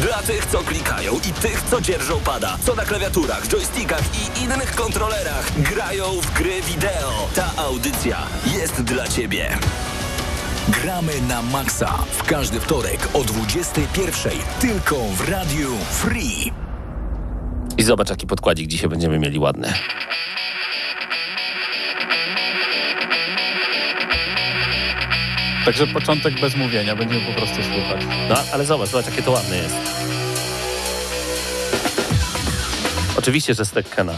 Dla tych, co klikają i tych, co dzierżą pada, co na klawiaturach, joystickach i innych kontrolerach grają w gry wideo. Ta audycja jest dla Ciebie. Gramy na maksa w każdy wtorek o 21.00 tylko w Radiu Free. I zobacz, jaki podkładzik dzisiaj będziemy mieli ładny. Także początek bez mówienia, będziemy po prostu słuchać. No, ale zobacz, zobacz, jakie to ładne jest. Oczywiście, że z Tekkena.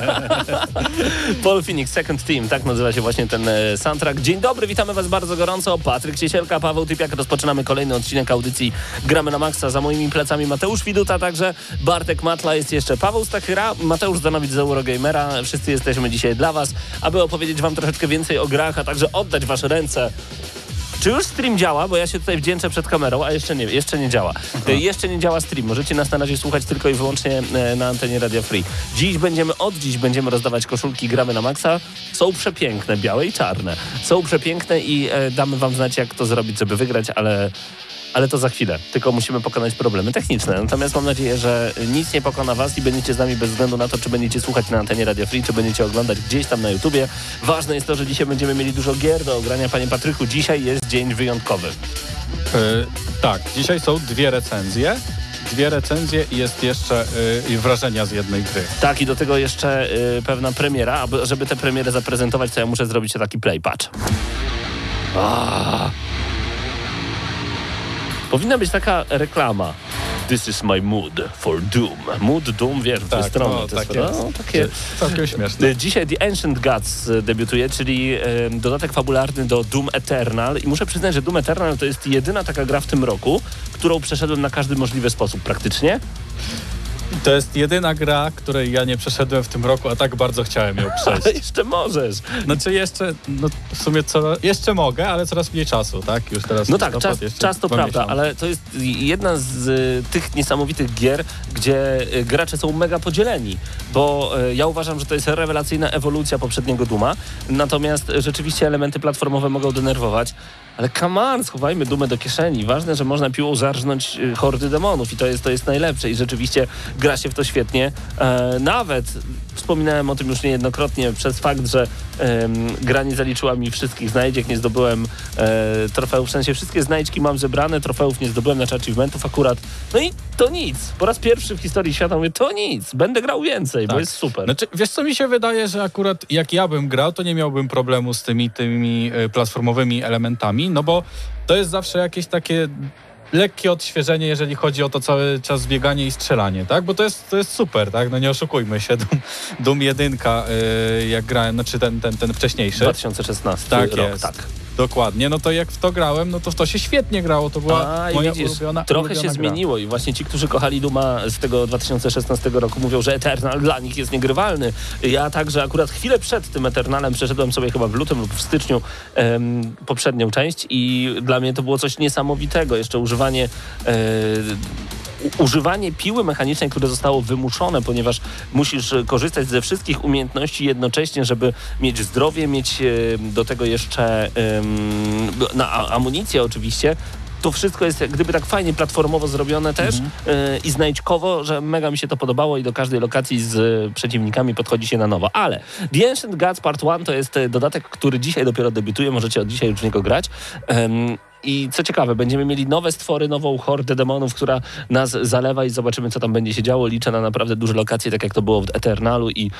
Paul Phoenix, Second Team, tak nazywa się właśnie ten e, soundtrack. Dzień dobry, witamy Was bardzo gorąco. Patryk Ciesielka, Paweł Typiak. Rozpoczynamy kolejny odcinek audycji Gramy na Maxa. Za moimi plecami Mateusz Widuta, także Bartek Matla jest jeszcze Paweł Stachyra, Mateusz Zanowicz z Eurogamera. Wszyscy jesteśmy dzisiaj dla Was, aby opowiedzieć Wam troszeczkę więcej o grach, a także oddać Wasze ręce czy już stream działa? Bo ja się tutaj wdzięczę przed kamerą, a jeszcze nie, jeszcze nie działa. Y, Jeszcze nie działa stream. Możecie nas na razie słuchać tylko i wyłącznie e, na antenie Radio Free. Dziś będziemy, od dziś będziemy rozdawać koszulki Gramy na Maxa. Są przepiękne, białe i czarne. Są przepiękne i e, damy wam znać, jak to zrobić, żeby wygrać, ale... Ale to za chwilę, tylko musimy pokonać problemy techniczne. Natomiast mam nadzieję, że nic nie pokona Was i będziecie z nami bez względu na to, czy będziecie słuchać na antenie Radio Free, czy będziecie oglądać gdzieś tam na YouTubie. Ważne jest to, że dzisiaj będziemy mieli dużo gier do ogrania. Panie Patryku, dzisiaj jest dzień wyjątkowy. Yy, tak, dzisiaj są dwie recenzje. Dwie recenzje i jest jeszcze yy, wrażenia z jednej gry. Tak, i do tego jeszcze y, pewna premiera. A żeby tę premierę zaprezentować, to ja muszę zrobić taki play, patrz. Powinna być taka reklama. This is my mood for Doom. Mood, Doom, wiesz, w Tak, stronę. no, to tak jest, no, takie... Całkiem śmieszne. Y, Dzisiaj The Ancient Gods y, debiutuje, czyli y, dodatek fabularny do Doom Eternal i muszę przyznać, że Doom Eternal to jest jedyna taka gra w tym roku, którą przeszedłem na każdy możliwy sposób praktycznie. To jest jedyna gra, której ja nie przeszedłem w tym roku, a tak bardzo chciałem ją Ale przejść. jeszcze możesz. Znaczy jeszcze, no w sumie co, jeszcze mogę, ale coraz mniej czasu, tak? Już teraz No tak, czas, czas to prawda, miesiące. ale to jest jedna z y, tych niesamowitych gier, gdzie y, gracze są mega podzieleni, bo y, ja uważam, że to jest rewelacyjna ewolucja poprzedniego Duma, natomiast rzeczywiście elementy platformowe mogą denerwować, ale come on, schowajmy Dumę do kieszeni. Ważne, że można piłą zarżnąć y, hordy demonów i to jest, to jest najlepsze i rzeczywiście gra się w to świetnie. E, nawet wspominałem o tym już niejednokrotnie przez fakt, że em, gra nie zaliczyła mi wszystkich znajdziek, nie zdobyłem e, trofeów, w sensie wszystkie znajdźki mam zebrane, trofeów nie zdobyłem, znaczy achievementów akurat. No i to nic. Po raz pierwszy w historii świata mówię, to nic, będę grał więcej, bo Tak. jest super. Znaczy, wiesz co mi się wydaje, że akurat jak ja bym grał, to nie miałbym problemu z tymi, tymi e, platformowymi elementami, no bo to jest zawsze jakieś takie lekkie odświeżenie, jeżeli chodzi o to cały czas bieganie i strzelanie, tak? Bo to jest, to jest super, tak? No nie oszukujmy się, Doom, Doom 1, y, jak grałem, znaczy ten, ten, ten wcześniejszy. 2016 Tak rok, jest. tak. Dokładnie, no to jak w to grałem, no to w to się świetnie grało, to była A, moja widzisz, ulubiona trochę ulubiona się gra. zmieniło i właśnie ci, którzy kochali Duma z tego 2016 roku mówią, że Eternal dla nich jest niegrywalny. Ja także akurat chwilę przed tym Eternalem przeszedłem sobie chyba w lutym lub w styczniu em, poprzednią część i dla mnie to było coś niesamowitego. Jeszcze używanie e, używanie piły mechanicznej, które zostało wymuszone, ponieważ musisz korzystać ze wszystkich umiejętności jednocześnie, żeby mieć zdrowie, mieć e, do tego jeszcze na amunicję oczywiście. To wszystko jest gdyby tak fajnie platformowo zrobione też e, i znajdźkowo, że mega mi się to podobało i do każdej lokacji z e, przeciwnikami podchodzi się na nowo. Ale The Ancient Gods Part 1 to jest dodatek, który dzisiaj dopiero debiutuje, możecie od dzisiaj już w niego grać. I co ciekawe, będziemy mieli nowe stwory, nową hordę demonów, która nas zalewa i zobaczymy, co tam będzie się działo. Liczę na naprawdę duże lokacje, tak jak to było w Eternalu i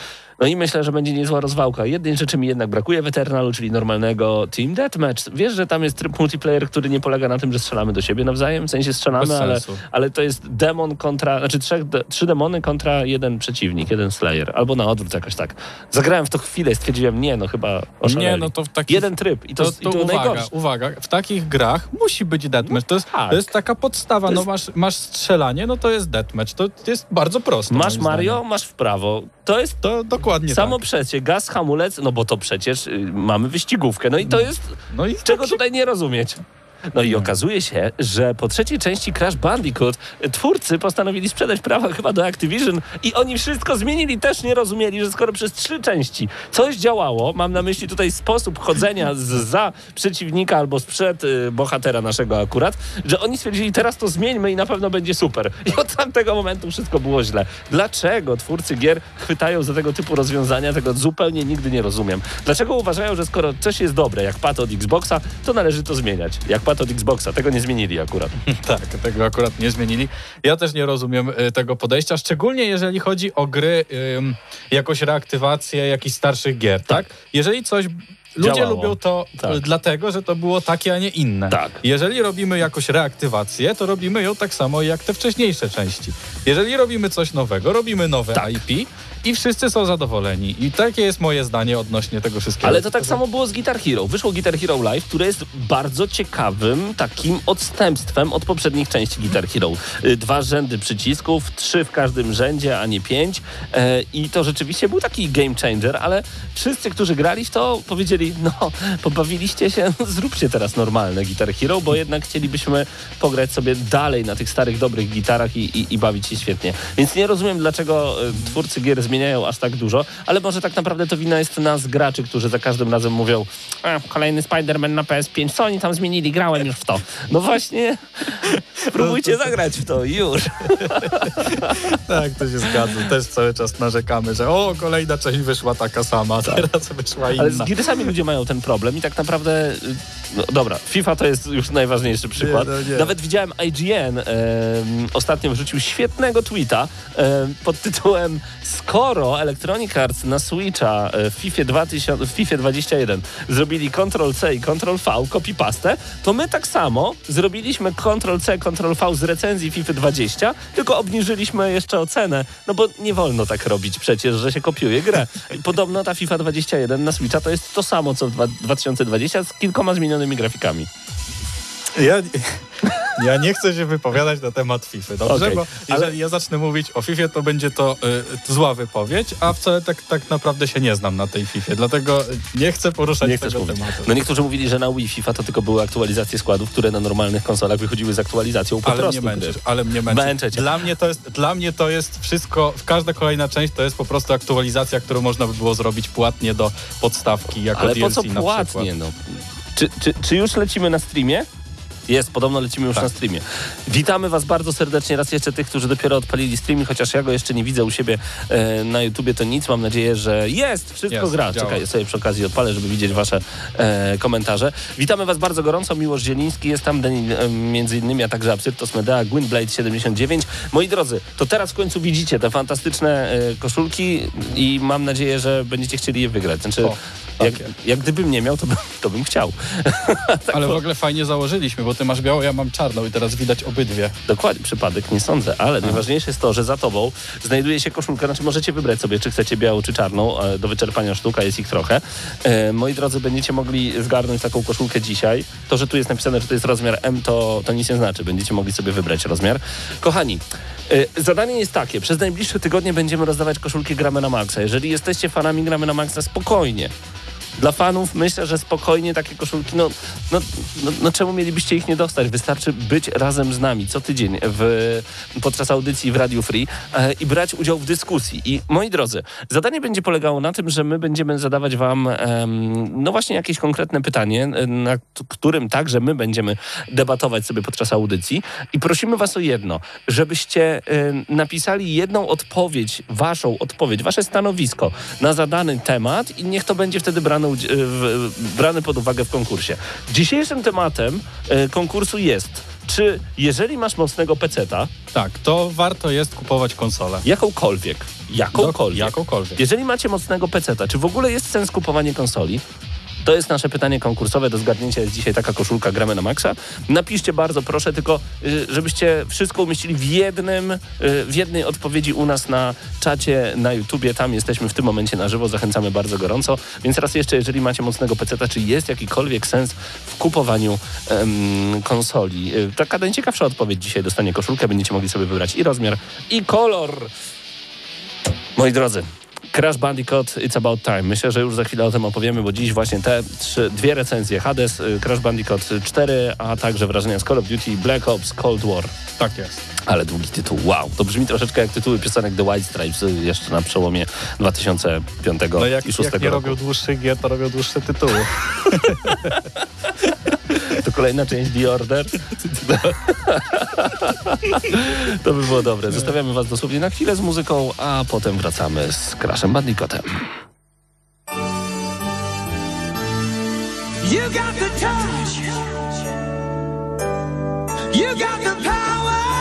no i myślę, że będzie niezła rozwałka. Jednej rzeczy mi jednak brakuje w Eternalu, czyli normalnego Team Deathmatch. Wiesz, że tam jest tryb multiplayer, który nie polega na tym, że strzelamy do siebie nawzajem, w sensie strzelamy, ale, ale to jest demon kontra, znaczy trzech, trzy demony kontra jeden przeciwnik, jeden slayer, albo na odwrót jakoś tak. Zagrałem w to chwilę i stwierdziłem, nie no, chyba oszaleli. Nie, no to w. Jeden tryb i to, To, i to to uwaga, najgorsze. uwaga, w takich grach musi być deathmatch. To jest, tak. to jest taka podstawa. No jest- masz, masz strzelanie, no to jest deathmatch. To jest bardzo proste. Masz Mario, zdaniem. masz w prawo. To jest To dokładnie samo tak. przecie, gaz, hamulec, no bo to przecież y, mamy wyścigówkę. No i to jest No i czego tak się- tutaj nie rozumieć. No i okazuje się, że po trzeciej części Crash Bandicoot twórcy postanowili sprzedać prawa chyba do Activision i oni wszystko zmienili. Też nie rozumieli, że skoro przez trzy części coś działało, mam na myśli tutaj sposób chodzenia z, za przeciwnika albo sprzed y, bohatera naszego akurat, że oni stwierdzili, teraz to zmieńmy i na pewno będzie super. I od tamtego momentu wszystko było źle. Dlaczego twórcy gier chwytają za tego typu rozwiązania? Tego zupełnie nigdy nie rozumiem. Dlaczego uważają, że skoro coś jest dobre, jak pad od Xboxa, to należy to zmieniać? Jak pad od Xboxa. Tego nie zmienili akurat. Tak, tego akurat nie zmienili. Ja też nie rozumiem y, tego podejścia, szczególnie jeżeli chodzi o gry, ym, jakąś reaktywację jakichś starszych gier, tak? Jeżeli coś... Ludzie Działało. lubią to Tak. y, dlatego, że to było takie, a nie inne. Tak. Jeżeli robimy jakąś reaktywację, to robimy ją tak samo jak te wcześniejsze części. Jeżeli robimy coś nowego, robimy nowe Tak. IP i wszyscy są zadowoleni. I takie jest moje zdanie odnośnie tego wszystkiego. Ale to tak samo było z Guitar Hero. Wyszło Guitar Hero Live, które jest bardzo ciekawym takim odstępstwem od poprzednich części Guitar Hero. Y, Dwa rzędy przycisków, trzy w każdym rzędzie, a nie pięć. E, I to rzeczywiście był taki game changer, ale wszyscy, którzy grali w to, powiedzieli, no, pobawiliście się, zróbcie teraz normalne Guitar Hero, bo jednak chcielibyśmy pograć sobie dalej na tych starych, dobrych gitarach i, i, i bawić się świetnie. Więc nie rozumiem, dlaczego y, twórcy gier zmieniają aż tak dużo, ale może tak naprawdę to wina jest nas, graczy, którzy za każdym razem mówią e, kolejny Spider-Man na PS5, co oni tam zmienili, grałem już w to. No właśnie, spróbujcie zagrać w to już. Tak, to się zgadza. Też cały czas narzekamy, że o, kolejna część wyszła taka sama, teraz wyszła inna. Ale z Gearsami ludzie mają ten problem i tak naprawdę, no dobra, FIFA to jest już najważniejszy przykład. Nie, no nie. Nawet widziałem IGN em, ostatnio wrzucił świetnego tweeta em, pod tytułem skoro Electronic Arts na Switcha e, w FIFA, 2000, w FIFA 21 zrobili Ctrl-C i Ctrl-V, copy-pastę, to my tak samo zrobiliśmy Ctrl-C, Ctrl-V z recenzji FIFA 20, tylko obniżyliśmy jeszcze ocenę, no bo nie wolno tak robić przecież, że się kopiuje grę. Podobno ta FIFA 21 na Switcha to jest to samo, co w dwa- 2020 z kilkoma zmienionymi grafikami. Ja, ja nie chcę się wypowiadać na temat FIFA, dobrze? Okej, Bo jeżeli ja zacznę mówić o FIFA, to będzie to y, zła wypowiedź, a wcale tak, tak naprawdę się nie znam na tej FIFA, dlatego nie chcę poruszać Nie tego mówić. tematu. No niektórzy mówili, że na Wii FIFA to tylko były aktualizacje składów, które na normalnych konsolach wychodziły z aktualizacją po ale prostu. mnie męczysz, ale mnie. Męczę cię. Dla mnie, to jest, dla mnie to jest wszystko, każda kolejna część to jest po prostu aktualizacja, którą można by było zrobić płatnie do podstawki, jako Ale po DLC co na przykład. płatnie? No? Czy, czy, czy już lecimy na streamie? Jest, podobno lecimy już Tak. na streamie. Witamy Was bardzo serdecznie, raz jeszcze tych, którzy dopiero odpalili streaming, chociaż ja go jeszcze nie widzę u siebie e, na YouTubie, to nic. Mam nadzieję, że jest, wszystko Jest, gra. działa. Czekaj, sobie przy okazji odpalę, żeby widzieć Wasze e, komentarze. Witamy Was bardzo gorąco, Miłosz Zieliński jest tam, Denin, e, między innymi, a także Absyrtos Medea, Gwynblade 79. Moi drodzy, to teraz w końcu widzicie te fantastyczne e, koszulki i mam nadzieję, że będziecie chcieli je wygrać. Znaczy, O, jak, takie. jak gdybym nie miał, to bym, to bym chciał. Ale w ogóle fajnie założyliśmy, bo ty masz białą, ja mam czarną i teraz widać obydwie. Dokładnie, przypadek, nie sądzę, ale najważniejsze jest to, że za tobą znajduje się koszulka, znaczy możecie wybrać sobie, czy chcecie białą, czy czarną, e, do wyczerpania sztuka, jest ich trochę. E, moi drodzy, będziecie mogli zgarnąć taką koszulkę dzisiaj. To, że tu jest napisane, że to jest rozmiar M, to, to nic nie znaczy, będziecie mogli sobie wybrać rozmiar. Kochani, e, zadanie jest takie, przez najbliższe tygodnie będziemy rozdawać koszulki Gramy na Maxa. Jeżeli jesteście fanami Gramy na Maxa, spokojnie. Dla fanów myślę, że spokojnie takie koszulki, no, no, no, no czemu mielibyście ich nie dostać? Wystarczy być razem z nami co tydzień w, podczas audycji w Radio Free e, i brać udział w dyskusji. I moi drodzy, zadanie będzie polegało na tym, że my będziemy zadawać wam em, no właśnie jakieś konkretne pytanie, e, na którym także my będziemy debatować sobie podczas audycji i prosimy was o jedno, żebyście e, napisali jedną odpowiedź, waszą odpowiedź, wasze stanowisko na zadany temat i niech to będzie wtedy brane, e, w, brane pod uwagę w konkursie. Dzisiejszym tematem e, konkursu jest, czy jeżeli masz mocnego peceta, Tak, to warto jest kupować konsolę. jakąkolwiek, jakąkolwiek, Jakąkolwiek. jeżeli macie mocnego peceta, czy w ogóle jest sens kupowanie konsoli? To jest nasze pytanie konkursowe. Do zgadnięcia jest dzisiaj taka koszulka Gramy na Maxa. Napiszcie bardzo proszę, tylko y, żebyście wszystko umieścili w jednym, y, w jednej odpowiedzi u nas na czacie na YouTubie. Tam jesteśmy w tym momencie na żywo. Zachęcamy bardzo gorąco. Więc raz jeszcze, jeżeli macie mocnego peceta, czy jest jakikolwiek sens w kupowaniu em, konsoli? Y, Taka najciekawsza odpowiedź dzisiaj dostanie koszulkę. Będziecie mogli sobie wybrać i rozmiar, i kolor. Moi drodzy, Crash Bandicoot It's About Time. Myślę, że już za chwilę o tym opowiemy, bo dziś właśnie te trzy, dwie recenzje Hades, y, Crash Bandicoot 4, a także wrażenia z Call of Duty Black Ops Cold War. Tak jest. Ale długi tytuł, wow. To brzmi troszeczkę jak tytuły piosenek The White Stripes y, jeszcze na przełomie 2005 No jak, i 2006 jak nie roku. robią dłuższych gier, to robią dłuższe tytuły. To kolejna część The Order. to by było dobre. Zostawiamy was dosłownie na chwilę z muzyką, a potem wracamy z Crashem Bandicootem. You got the touch. You got the power.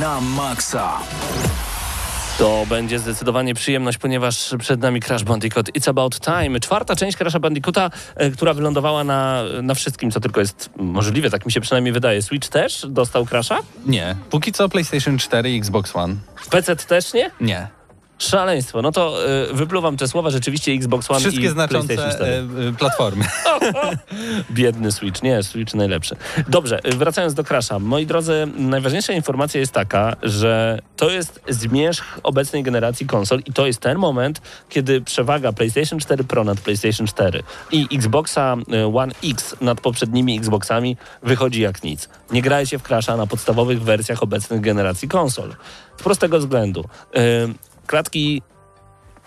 Na maksa. To będzie zdecydowanie przyjemność, ponieważ przed nami Crash Bandicoot It's About Time. Czwarta część Crasha Bandicoota, e, która wylądowała na, na wszystkim, co tylko jest możliwe, tak mi się przynajmniej wydaje. Switch też dostał Crasha? Nie. Póki co PlayStation 4 i Xbox One. PC też nie? Nie. Szaleństwo. No to y, wypluwam te słowa, rzeczywiście Xbox One Wszystkie i znaczące PlayStation 4. e, platformy. Biedny Switch. Nie, Switch najlepszy. Dobrze, y, wracając do Crasha. Moi drodzy, najważniejsza informacja jest taka, że to jest zmierzch obecnej generacji konsol i to jest ten moment, kiedy przewaga PlayStation 4 Pro nad PlayStation 4 i Xboxa y, One X nad poprzednimi Xboxami wychodzi jak nic. Nie graje się w Crasha na podstawowych wersjach obecnych generacji konsol. Z prostego względu. Y, Klatki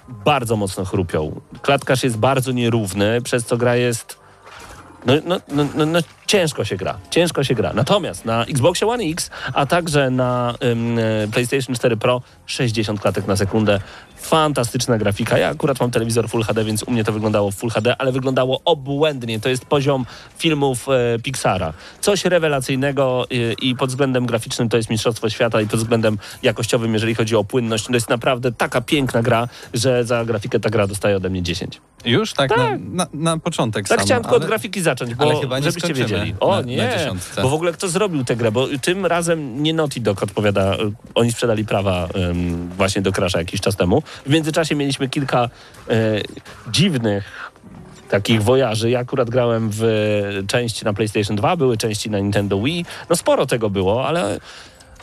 bardzo mocno chrupią. Klatkarz jest bardzo nierówny, przez co gra jest no, no, no, no, no ciężko się gra, ciężko się gra. Natomiast na Xboxie One X, a także na ym, e, PlayStation 4 Pro 60 klatek na sekundę. Fantastyczna grafika. Ja akurat mam telewizor Full HD, więc u mnie to wyglądało w Full HD, ale wyglądało obłędnie. To jest poziom filmów e, Pixara. Coś rewelacyjnego e, i pod względem graficznym to jest mistrzostwo świata i pod względem jakościowym, jeżeli chodzi o płynność, to jest naprawdę taka piękna gra, że za grafikę ta gra dostaje ode mnie 10. Już? Tak? Tak. Na, na, na początek Tak sam, chciałem tylko ale- od grafiki zacząć, bo ale chyba nie żebyście wiedzieli. O na- nie, bo w ogóle kto zrobił tę grę, bo tym razem nie Naughty Dog odpowiada, y, oni sprzedali prawa ym, właśnie do Crasha jakiś czas temu. W międzyczasie mieliśmy kilka y, dziwnych takich wojaży. Ja akurat grałem w części na PlayStation 2, były części na Nintendo Wii. No sporo tego było, ale...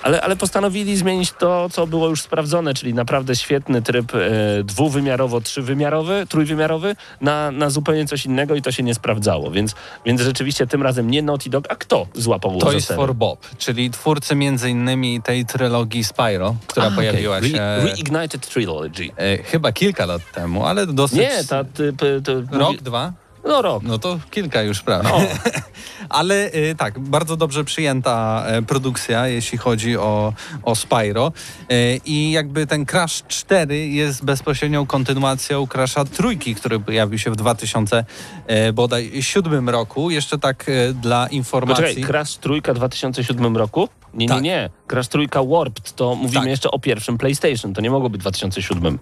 Ale, ale postanowili zmienić to, co było już sprawdzone, czyli naprawdę świetny tryb e, dwuwymiarowo, trzywymiarowy, trójwymiarowy na, na zupełnie coś innego i to się nie sprawdzało. Więc, więc rzeczywiście tym razem nie Naughty Dog, a kto złapał To jest for Bob, czyli twórcy między innymi tej trylogii Spyro, która A, pojawiła się Re Reignited Trilogy. e, chyba kilka lat temu, ale dosyć... Nie, ta... Ty, ty, ty, Rok, dwa? No rok. No to kilka już prawie. O. Ale y, tak, bardzo dobrze przyjęta e, produkcja, jeśli chodzi o, o Spyro. E, I jakby ten Crash 4 jest bezpośrednią kontynuacją Crasha trójki, który pojawił się w 2007 roku. Jeszcze tak e, dla informacji. Poczekaj, Crash Trójka w 2007 roku? Nie, nie, Tak. nie. Crash Trójka Warped, to mówimy Tak. jeszcze o pierwszym PlayStation, to nie mogło być w 2007.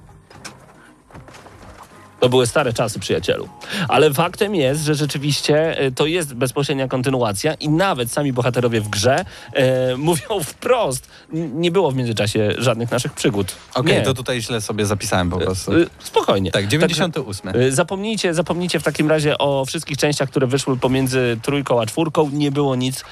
To były stare czasy, przyjacielu. Ale faktem jest, że rzeczywiście e, to jest bezpośrednia kontynuacja i nawet sami bohaterowie w grze e, mówią wprost, nie było w międzyczasie żadnych naszych przygód. Okej, nie. to tutaj źle sobie zapisałem po prostu. E, Spokojnie. Tak, 98. Y, Zapomnijcie, zapomnijcie w takim razie o wszystkich częściach, które wyszły pomiędzy trójką a czwórką. Nie było nic e,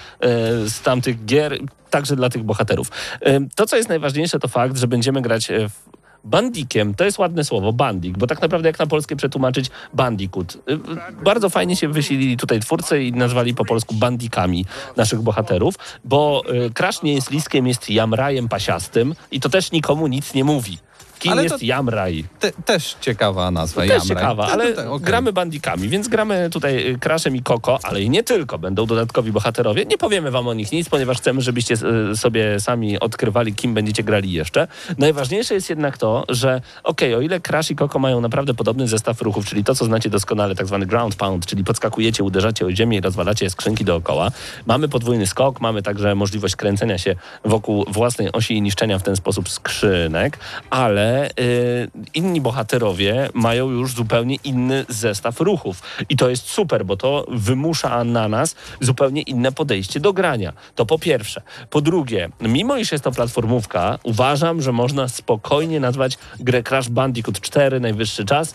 z tamtych gier, także dla tych bohaterów. E, to, co jest najważniejsze, to fakt, że będziemy grać e, w Bandikiem, to jest ładne słowo, bandik, bo tak naprawdę jak na polskie przetłumaczyć bandicoot. Y, Bardzo fajnie się wysilili tutaj twórcy i nazwali po polsku bandikami naszych bohaterów, bo y, Crash nie jest liskiem, jest jamrajem pasiastym i to też nikomu nic nie mówi. Kim Ale jest Jamraj? Te, też ciekawa nazwa. Też Jamraj. ciekawa, No ale tak, okej. gramy bandikami, więc gramy tutaj y, Crashem i Koko, ale i nie tylko, będą dodatkowi bohaterowie. Nie powiemy wam o nich nic, ponieważ chcemy, żebyście y, sobie sami odkrywali, kim będziecie grali jeszcze. Najważniejsze jest jednak to, że okej, o ile Crash i Koko mają naprawdę podobny zestaw ruchów, czyli to, co znacie doskonale, tak zwany ground pound, czyli podskakujecie, uderzacie o ziemię i rozwalacie skrzynki dookoła. Mamy podwójny skok, mamy także możliwość kręcenia się wokół własnej osi i niszczenia w ten sposób skrzynek, ale y, inni bohaterowie mają już zupełnie inny zestaw ruchów. I to jest super, bo to wymusza na nas zupełnie inne podejście do grania. To po pierwsze. Po drugie, mimo iż jest to platformówka, uważam, że można spokojnie nazwać grę Crash Bandicoot 4 najwyższy czas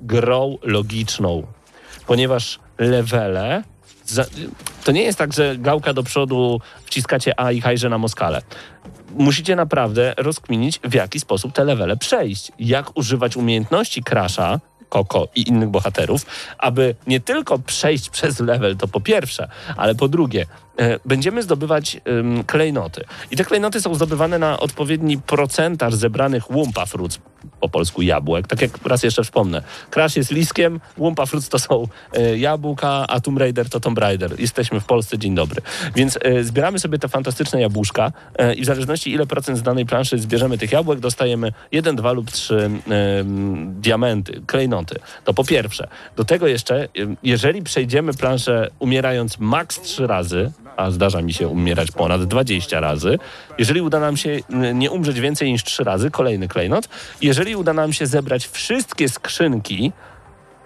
grą logiczną. Ponieważ levele to nie jest tak, że gałka do przodu wciskacie A i hajże na moskale. Musicie naprawdę rozkminić, w jaki sposób te levele przejść. Jak używać umiejętności Crasha, Koko i innych bohaterów, aby nie tylko przejść przez level, to po pierwsze, ale po drugie, będziemy zdobywać em, klejnoty. I te klejnoty są zdobywane na odpowiedni procentaż zebranych Wumpa Fruits, po polsku jabłek. Tak jak raz jeszcze wspomnę, Crash jest liskiem, Wumpa Fruits to są e, jabłka, a Tomb Raider to Tomb Raider. Jesteśmy w Polsce, dzień dobry. Więc e, zbieramy sobie te fantastyczne jabłuszka e, i w zależności ile procent z danej planszy zbierzemy tych jabłek, dostajemy jeden, dwa lub trzy diamenty, klejnoty. To po pierwsze. Do tego jeszcze, jeżeli przejdziemy planszę umierając maks trzy razy, a zdarza mi się umierać ponad 20 razy, jeżeli uda nam się nie umrzeć więcej niż trzy razy, kolejny klejnot, jeżeli uda nam się zebrać wszystkie skrzynki,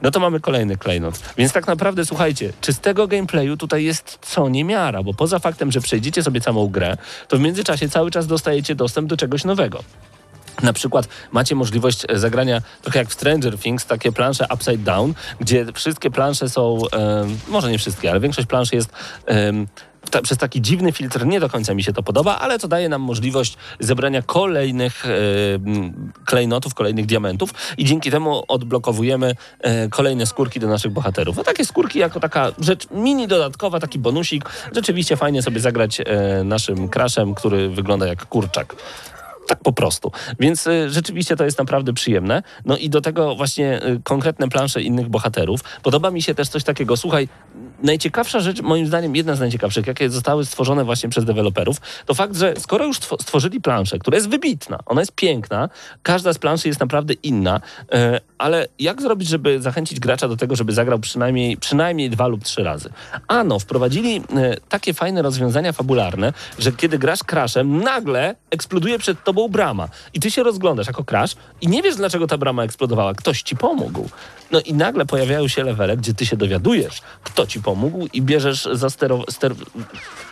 no to mamy kolejny klejnot. Więc tak naprawdę, słuchajcie, czystego gameplayu tutaj jest co niemiara, bo poza faktem, że przejdziecie sobie całą grę, to w międzyczasie cały czas dostajecie dostęp do czegoś nowego. Na przykład macie możliwość e, zagrania trochę jak w Stranger Things, takie plansze upside down, gdzie wszystkie plansze są, em, może nie wszystkie, ale większość planszy jest em, ta, przez taki dziwny filtr. Nie do końca mi się to podoba, ale to daje nam możliwość zebrania kolejnych em, klejnotów, kolejnych diamentów i dzięki temu odblokowujemy e, kolejne skórki do naszych bohaterów. A takie skórki jako taka rzecz mini dodatkowa, taki bonusik. Rzeczywiście fajnie sobie zagrać e, naszym crashem, który wygląda jak kurczak. Tak po prostu. Więc y, rzeczywiście to jest naprawdę przyjemne. No i do tego właśnie y, konkretne plansze innych bohaterów. Podoba mi się też coś takiego. Słuchaj, najciekawsza rzecz, moim zdaniem jedna z najciekawszych, jakie zostały stworzone właśnie przez deweloperów, to fakt, że skoro już stwo- stworzyli planszę, która jest wybitna, ona jest piękna, każda z planszy jest naprawdę inna, e, ale jak zrobić, żeby zachęcić gracza do tego, żeby zagrał przynajmniej, przynajmniej dwa lub trzy razy? Ano, wprowadzili e, takie fajne rozwiązania fabularne, że kiedy grasz crashem, nagle eksploduje przed tobą brama i ty się rozglądasz jako crash i nie wiesz, dlaczego ta brama eksplodowała. Ktoś ci pomógł. No i nagle pojawiają się levele, gdzie ty się dowiadujesz, kto ci pomógł i bierzesz za stero, ster,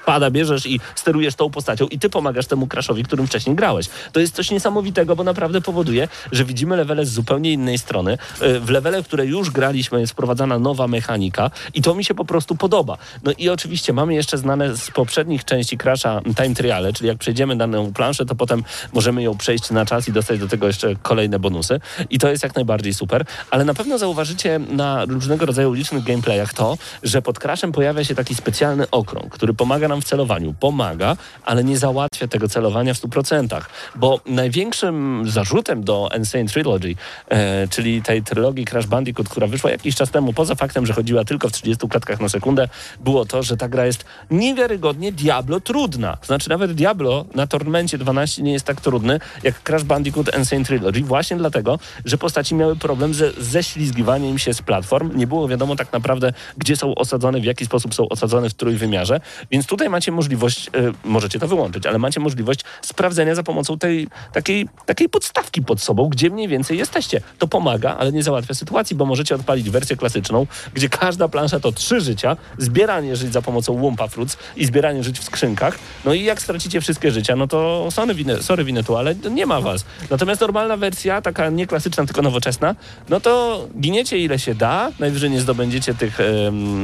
pada bierzesz i sterujesz tą postacią i ty pomagasz temu crashowi, którym wcześniej grałeś. To jest coś niesamowitego, bo naprawdę powoduje, że widzimy levele z zupełnie innej strony. E, W levele, które już graliśmy, jest wprowadzana nowa mechanika i to mi się po prostu podoba. No i oczywiście mamy jeszcze znane z poprzednich części Crasha time triale, czyli jak przejdziemy daną planszę, to potem możemy ją przejść na czas i dostać do tego jeszcze kolejne bonusy. I to jest jak najbardziej super. Ale na pewno zauważycie na różnego rodzaju licznych gameplayach to, że pod Crashem pojawia się taki specjalny okrąg, który pomaga nam w celowaniu. Pomaga, ale nie załatwia tego celowania w 100%. Bo największym zarzutem do Insane Trilogy, e, czyli tej trylogii Crash Bandicoot, która wyszła jakiś czas temu, poza faktem, że chodziła tylko w 30 klatkach na sekundę, było to, że ta gra jest niewiarygodnie Diablo trudna. Znaczy nawet Diablo na Tormencie 12 nie jest tak trudny, jak Crash Bandicoot Insane Trilogy, właśnie dlatego, że postaci miały problem ze ześlizgiwaniem się z platform. Nie było wiadomo tak naprawdę, gdzie są osadzone, w jaki sposób są osadzone w trójwymiarze, więc tutaj macie możliwość, y, możecie to wyłączyć, ale macie możliwość sprawdzenia za pomocą tej takiej, takiej podstawki pod sobą, gdzie mniej więcej jesteście. To pomaga, ale nie załatwia sytuacji, bo możecie odpalić wersję klasyczną, gdzie każda plansza to trzy życia, zbieranie żyć za pomocą Wumpa Fruits i zbieranie żyć w skrzynkach. No i jak stracicie wszystkie życia, no to sorry, winę, sorry Winetu, ale nie ma was. Natomiast normalna wersja, taka nie klasyczna, tylko nowoczesna, no to giniecie ile się da, najwyżej nie zdobędziecie tych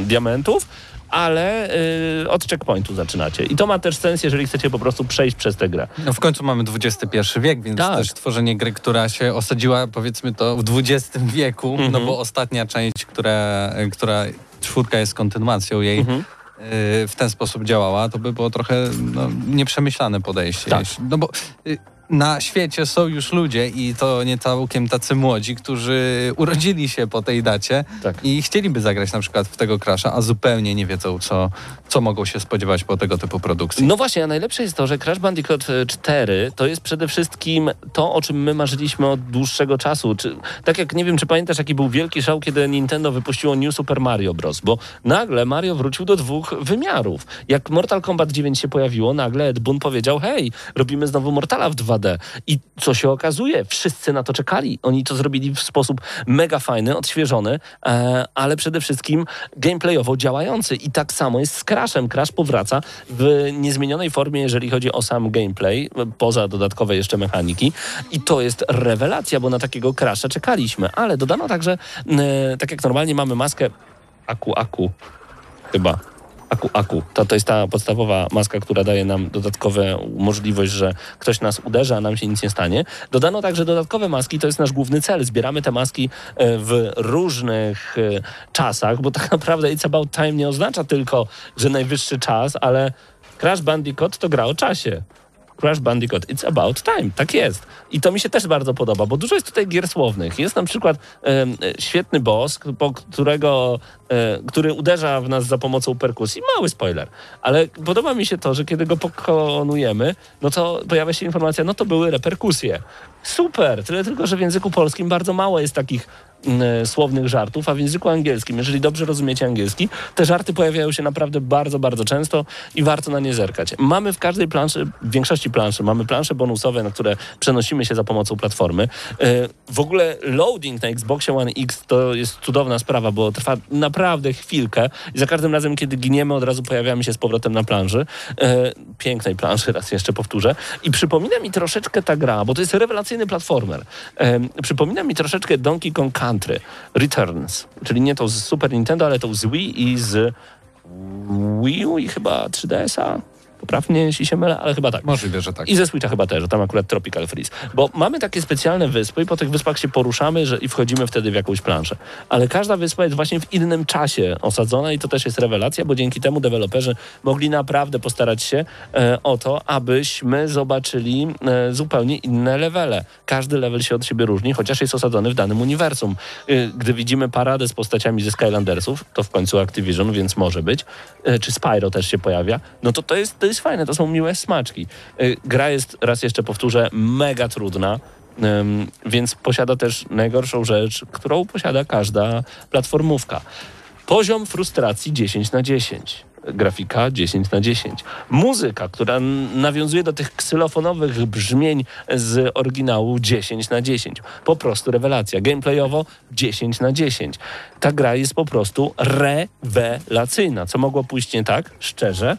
diamentów, ale y, od checkpointu zaczynacie. I to ma też sens, jeżeli chcecie po prostu przejść przez tę grę. No w końcu mamy XXI wiek, więc Tak. też tworzenie gry, która się osadziła powiedzmy to w XX wieku, Mhm. no bo ostatnia część, która, która czwórka jest kontynuacją jej, Mhm. y, w ten sposób działała, to by było trochę no, nieprzemyślane podejście. Tak. No bo y, na świecie są już ludzie i to nie całkiem tacy młodzi, którzy urodzili się po tej dacie Tak. i chcieliby zagrać na przykład w tego Crasha, a zupełnie nie wiedzą, co, co mogą się spodziewać po tego typu produkcji. No właśnie, a najlepsze jest to, że Crash Bandicoot e, 4 to jest przede wszystkim to, o czym my marzyliśmy od dłuższego czasu. Czy, tak jak, nie wiem, czy pamiętasz, jaki był wielki szał, kiedy Nintendo wypuściło New Super Mario Bros., bo nagle Mario wrócił do dwóch wymiarów. Jak Mortal Kombat 9 się pojawiło, nagle Ed Boon powiedział, hej, robimy znowu Mortala w 2D. I co się okazuje? Wszyscy na to czekali. Oni to zrobili w sposób mega fajny, odświeżony, e, ale przede wszystkim gameplayowo działający. I tak samo jest z Crashem. Crash powraca w niezmienionej formie, jeżeli chodzi o sam gameplay, poza dodatkowe jeszcze mechaniki. I to jest rewelacja, bo na takiego Crasha czekaliśmy. Ale dodano także, e, tak jak normalnie mamy maskę Aku Aku, chyba. Aku Aku. To, to jest ta podstawowa maska, która daje nam dodatkową możliwość, że ktoś nas uderzy, a nam się nic nie stanie. Dodano także dodatkowe maski, to jest nasz główny cel. Zbieramy te maski e, w różnych e, czasach, bo tak naprawdę It's About Time nie oznacza tylko, że najwyższy czas, ale Crash Bandicoot to gra o czasie. Crash Bandicoot, it's about time. Tak jest. I to mi się też bardzo podoba, bo dużo jest tutaj gier słownych. Jest na przykład e, świetny boss, po którego, e, który uderza w nas za pomocą perkusji. Mały spoiler. Ale podoba mi się to, że kiedy go pokonujemy, no to pojawia się informacja, no to były reperkusje. Super, tyle tylko, że w języku polskim bardzo mało jest takich słownych żartów, a w języku angielskim, jeżeli dobrze rozumiecie angielski, te żarty pojawiają się naprawdę bardzo, bardzo często i warto na nie zerkać. Mamy w każdej planszy, w większości planszy, mamy plansze bonusowe, na które przenosimy się za pomocą platformy. E, W ogóle loading na Xboxie One X to jest cudowna sprawa, bo trwa naprawdę chwilkę i za każdym razem, kiedy giniemy, od razu pojawiamy się z powrotem na planszy. E, Pięknej planszy, raz jeszcze powtórzę. I przypomina mi troszeczkę ta gra, bo to jest rewelacyjny platformer. E, Przypomina mi troszeczkę Donkey Kong Country Returns, czyli nie to z Super Nintendo, ale to z Wii i z Wii U i chyba 3DS-a. Poprawnie, jeśli się mylę, ale chyba tak. Możliwe, że tak. I ze Switcha chyba też, że tam akurat Tropical Freeze. Bo mamy takie specjalne wyspy i po tych wyspach się poruszamy że, i wchodzimy wtedy w jakąś planszę. Ale każda wyspa jest właśnie w innym czasie osadzona i to też jest rewelacja, bo dzięki temu deweloperzy mogli naprawdę postarać się e, o to, abyśmy zobaczyli e, zupełnie inne levele. Każdy level się od siebie różni, chociaż jest osadzony w danym uniwersum. E, gdy widzimy paradę z postaciami ze Skylandersów, to w końcu Activision, więc może być, e, czy Spyro też się pojawia, no to to jest, to jest fajne, to są miłe smaczki. Y, Gra jest, raz jeszcze powtórzę, mega trudna, więc posiada też najgorszą rzecz, którą posiada każda platformówka. Poziom frustracji 10 na 10. Grafika 10 na 10. Muzyka, która nawiązuje do tych ksylofonowych brzmień z oryginału 10 na 10. Po prostu rewelacja. Gameplayowo 10 na 10. Ta gra jest po prostu rewelacyjna. Co mogło pójść nie tak? Szczerze,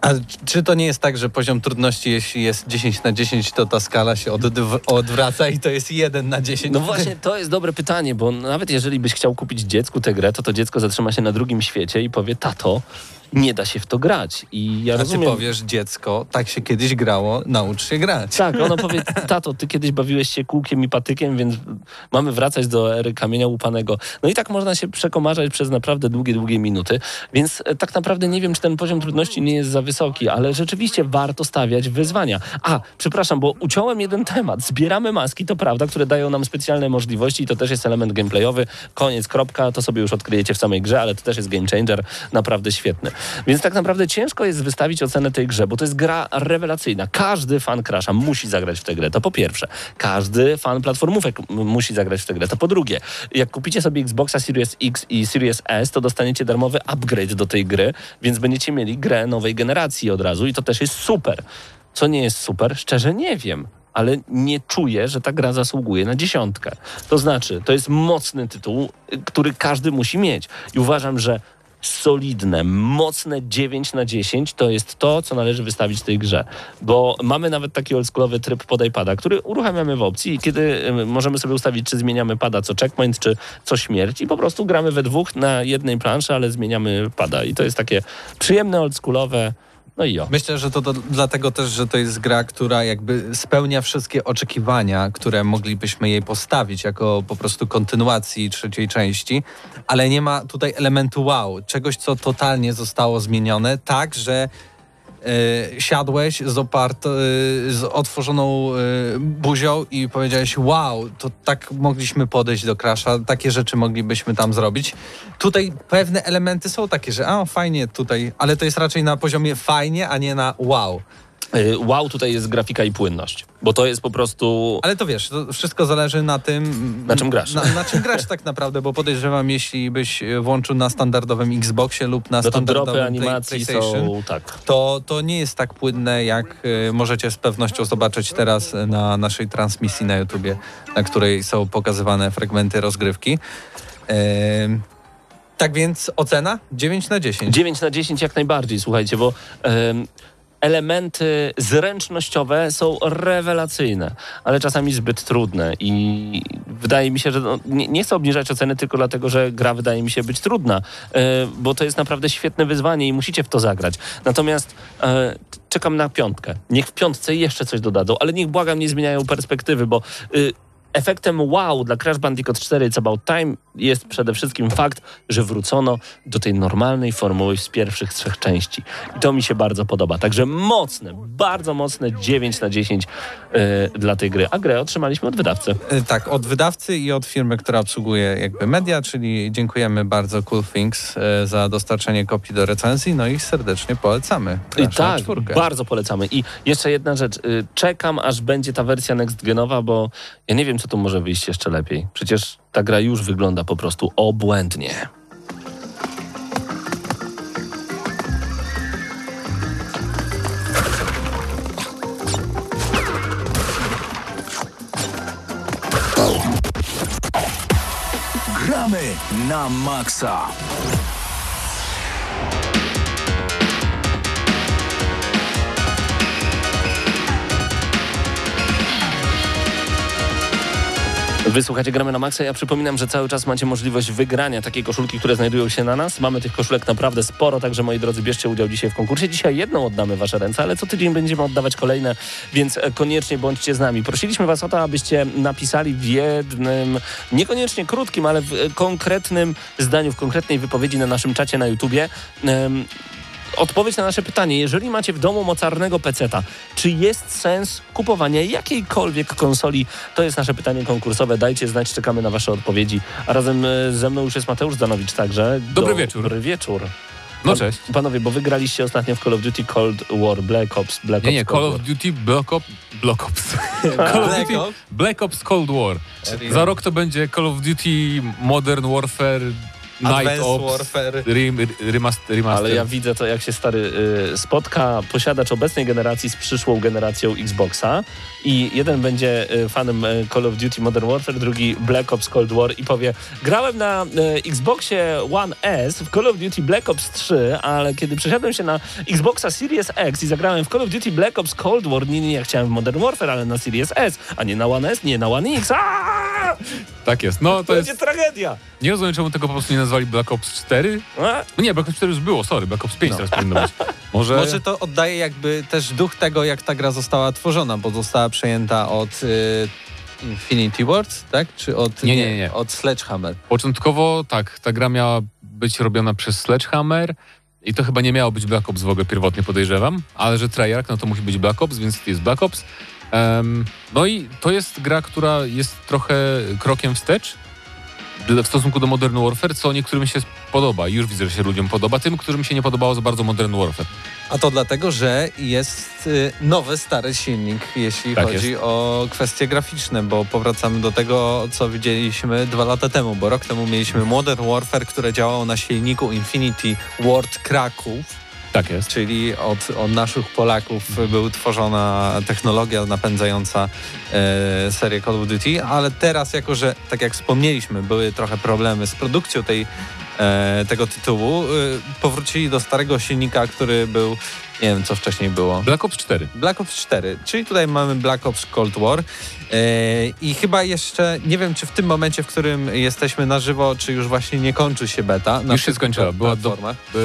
A czy to nie jest tak, że poziom trudności, jeśli jest 10 na 10, to ta skala się odw- odwraca i to jest 1 na 10? No właśnie, to jest dobre pytanie, bo nawet jeżeli byś chciał kupić dziecku tę grę, to to dziecko zatrzyma się na drugim świecie i powie, tato, nie da się w to grać. I ja A ty rozumiem... powiesz, dziecko, tak się kiedyś grało, naucz się grać. Tak, ono powie, tato, ty kiedyś bawiłeś się kółkiem i patykiem, więc mamy wracać do ery kamienia łupanego. No i tak można się przekomarzać przez naprawdę długie, długie minuty, więc e, tak naprawdę nie wiem, czy ten poziom trudności nie jest za wysoki, ale rzeczywiście warto stawiać wyzwania. A, przepraszam, bo uciąłem jeden temat. Zbieramy maski, to prawda, które dają nam specjalne możliwości i to też jest element gameplayowy. Koniec, kropka, to sobie już odkryjecie w samej grze, ale to też jest game changer, naprawdę świetny. Więc tak naprawdę ciężko jest wystawić ocenę tej grze, bo to jest gra rewelacyjna. Każdy fan Crasha musi zagrać w tę grę, to po pierwsze. Każdy fan platformówek musi zagrać w tę grę, to po drugie. Jak kupicie sobie Xboxa Series X i Series S, to dostaniecie darmowy upgrade do tej gry, więc będziecie mieli grę nowej generacji od razu i to też jest super. Co nie jest super? Szczerze nie wiem. Ale nie czuję, że ta gra zasługuje na dziesiątkę. To znaczy, to jest mocny tytuł, y, który każdy musi mieć. I uważam, że solidne, mocne 9 na 10 to jest to, co należy wystawić tej grze. Bo mamy nawet taki oldschoolowy tryb podaj pada, który uruchamiamy w opcji i kiedy możemy sobie ustawić, czy zmieniamy pada co checkpoint, czy co śmierć i po prostu gramy we dwóch na jednej planszy, ale zmieniamy pada. I to jest takie przyjemne, oldschoolowe. No i. Myślę, że to, do, dlatego też, że to jest gra, która jakby spełnia wszystkie oczekiwania, które moglibyśmy jej postawić jako po prostu kontynuacji trzeciej części, ale nie ma tutaj elementu wow, czegoś, co totalnie zostało zmienione, tak, że siadłeś z, opart, e, z otworzoną e, buzią i powiedziałeś wow, to tak mogliśmy podejść do Crasha, takie rzeczy moglibyśmy tam zrobić. Tutaj pewne elementy są takie, że a fajnie tutaj, ale to jest raczej na poziomie fajnie, a nie na wow. Y, Wow, tutaj jest grafika i płynność, bo to jest po prostu... Ale to wiesz, to wszystko zależy na tym... Na czym grasz. Na, na czym grasz tak naprawdę, bo podejrzewam, jeśli byś e, włączył na standardowym Xboxie lub na No standardowym Play- animacji PlayStation, są... Tak. to, to nie jest tak płynne, jak e, możecie z pewnością zobaczyć teraz na naszej transmisji na YouTubie, na której są pokazywane fragmenty rozgrywki. Tak więc ocena 9 na 10. 9 na 10 jak najbardziej, słuchajcie, bo elementy zręcznościowe są rewelacyjne, ale czasami zbyt trudne i wydaje mi się, że no, nie, nie chcę obniżać oceny tylko dlatego, że gra wydaje mi się być trudna, e, bo to jest naprawdę świetne wyzwanie i musicie w to zagrać. Natomiast e, czekam na piątkę. Niech w piątce jeszcze coś dodadzą, ale niech błagam nie zmieniają perspektywy, bo y, Efektem wow dla Crash Bandicoot 4 It's About Time jest przede wszystkim fakt, że wrócono do tej normalnej formuły z pierwszych trzech części. I to mi się bardzo podoba. Także mocne, bardzo mocne 9 na 10 yy, dla tej gry. A grę otrzymaliśmy od wydawcy. E, Tak, od wydawcy i od firmy, która obsługuje jakby media, czyli dziękujemy bardzo Cool Things e, za dostarczenie kopii do recenzji, no i serdecznie polecamy. I tak, czwórkę. bardzo polecamy. I jeszcze jedna rzecz. y, Czekam, aż będzie ta wersja next genowa, bo ja nie wiem, co tu może wyjść jeszcze lepiej. Przecież ta gra już wygląda po prostu obłędnie. Gramy na maksa. Wysłuchacie Gramy na Maxa. Ja przypominam, że cały czas macie możliwość wygrania takiej koszulki, które znajdują się na nas. Mamy tych koszulek naprawdę sporo, także moi drodzy, bierzcie udział dzisiaj w konkursie. Dzisiaj jedną oddamy wasze ręce, ale co tydzień będziemy oddawać kolejne, więc e, koniecznie bądźcie z nami. Prosiliśmy was o to, abyście napisali w jednym, niekoniecznie krótkim, ale w e, konkretnym zdaniu, w konkretnej wypowiedzi na naszym czacie na YouTubie. Odpowiedź na nasze pytanie. Jeżeli macie w domu mocarnego peceta, czy jest sens kupowania jakiejkolwiek konsoli? To jest nasze pytanie konkursowe. Dajcie znać, czekamy na wasze odpowiedzi. A razem e, ze mną już jest Mateusz Danowicz także. Dobry wieczór. Dobry wieczór. No Pan- cześć. Panowie, bo wygraliście ostatnio w Call of Duty Cold War, Black Ops, Black Nie, Ops nie, Cold Call War. of Duty Black Ops... Black Ops. Call of Duty Ops? Black Ops Cold War. Za rok to będzie Call of Duty Modern Warfare Night Advanced Ops Warfare. rem, remaster, remaster. Ale ja widzę to, jak się stary y, spotka posiadacz obecnej generacji z przyszłą generacją Xboxa i jeden będzie y, fanem y, Call of Duty Modern Warfare, drugi Black Ops Cold War i powie grałem na y, Xboxie One S w Call of Duty Black Ops 3, ale kiedy przesiadłem się na Xboxa Series X i zagrałem w Call of Duty Black Ops Cold War, nie, nie, ja chciałem w Modern Warfare, ale na Series S, a nie na One S, nie na One X. Aaaa! Tak jest. No To to jest... będzie tragedia. Nie rozumiem, czemu tego po prostu nie nazwali Black Ops 4. A? No nie, Black Ops 4 już było, sorry, Black Ops 5 teraz powinno być. Może... Może to oddaje jakby też duch tego, jak ta gra została tworzona, bo została przejęta od y, Infinity Ward, tak? Czy od, Nie, nie, nie. od Sledgehammer. Początkowo tak, ta gra miała być robiona przez Sledgehammer i to chyba nie miało być Black Ops w ogóle pierwotnie podejrzewam, ale że Treyarch, no to musi być Black Ops, więc jest Black Ops. No i to jest gra, która jest trochę krokiem wstecz w stosunku do Modern Warfare, co niektórym się podoba. Już widzę, że się ludziom podoba. Tym, którym się nie podobało za bardzo Modern Warfare. A to dlatego, że jest y, nowy, stary silnik, jeśli Tak chodzi o kwestie graficzne, bo powracamy do tego, co widzieliśmy dwa lata temu, bo rok temu mieliśmy Modern Warfare, które działało na silniku Infinity Ward Kraków, Tak jest. czyli od, od naszych Polaków była tworzona technologia napędzająca e, serię Call of Duty, ale teraz jako, że tak jak wspomnieliśmy, były trochę problemy z produkcją tej, e, tego tytułu, e, powrócili do starego silnika, który był, nie wiem co wcześniej było. Black Ops 4. Black Ops 4, czyli tutaj mamy Black Ops Cold War e, i chyba jeszcze, nie wiem czy w tym momencie, w którym jesteśmy na żywo, czy już właśnie nie kończy się beta. Już się skończyła, była do,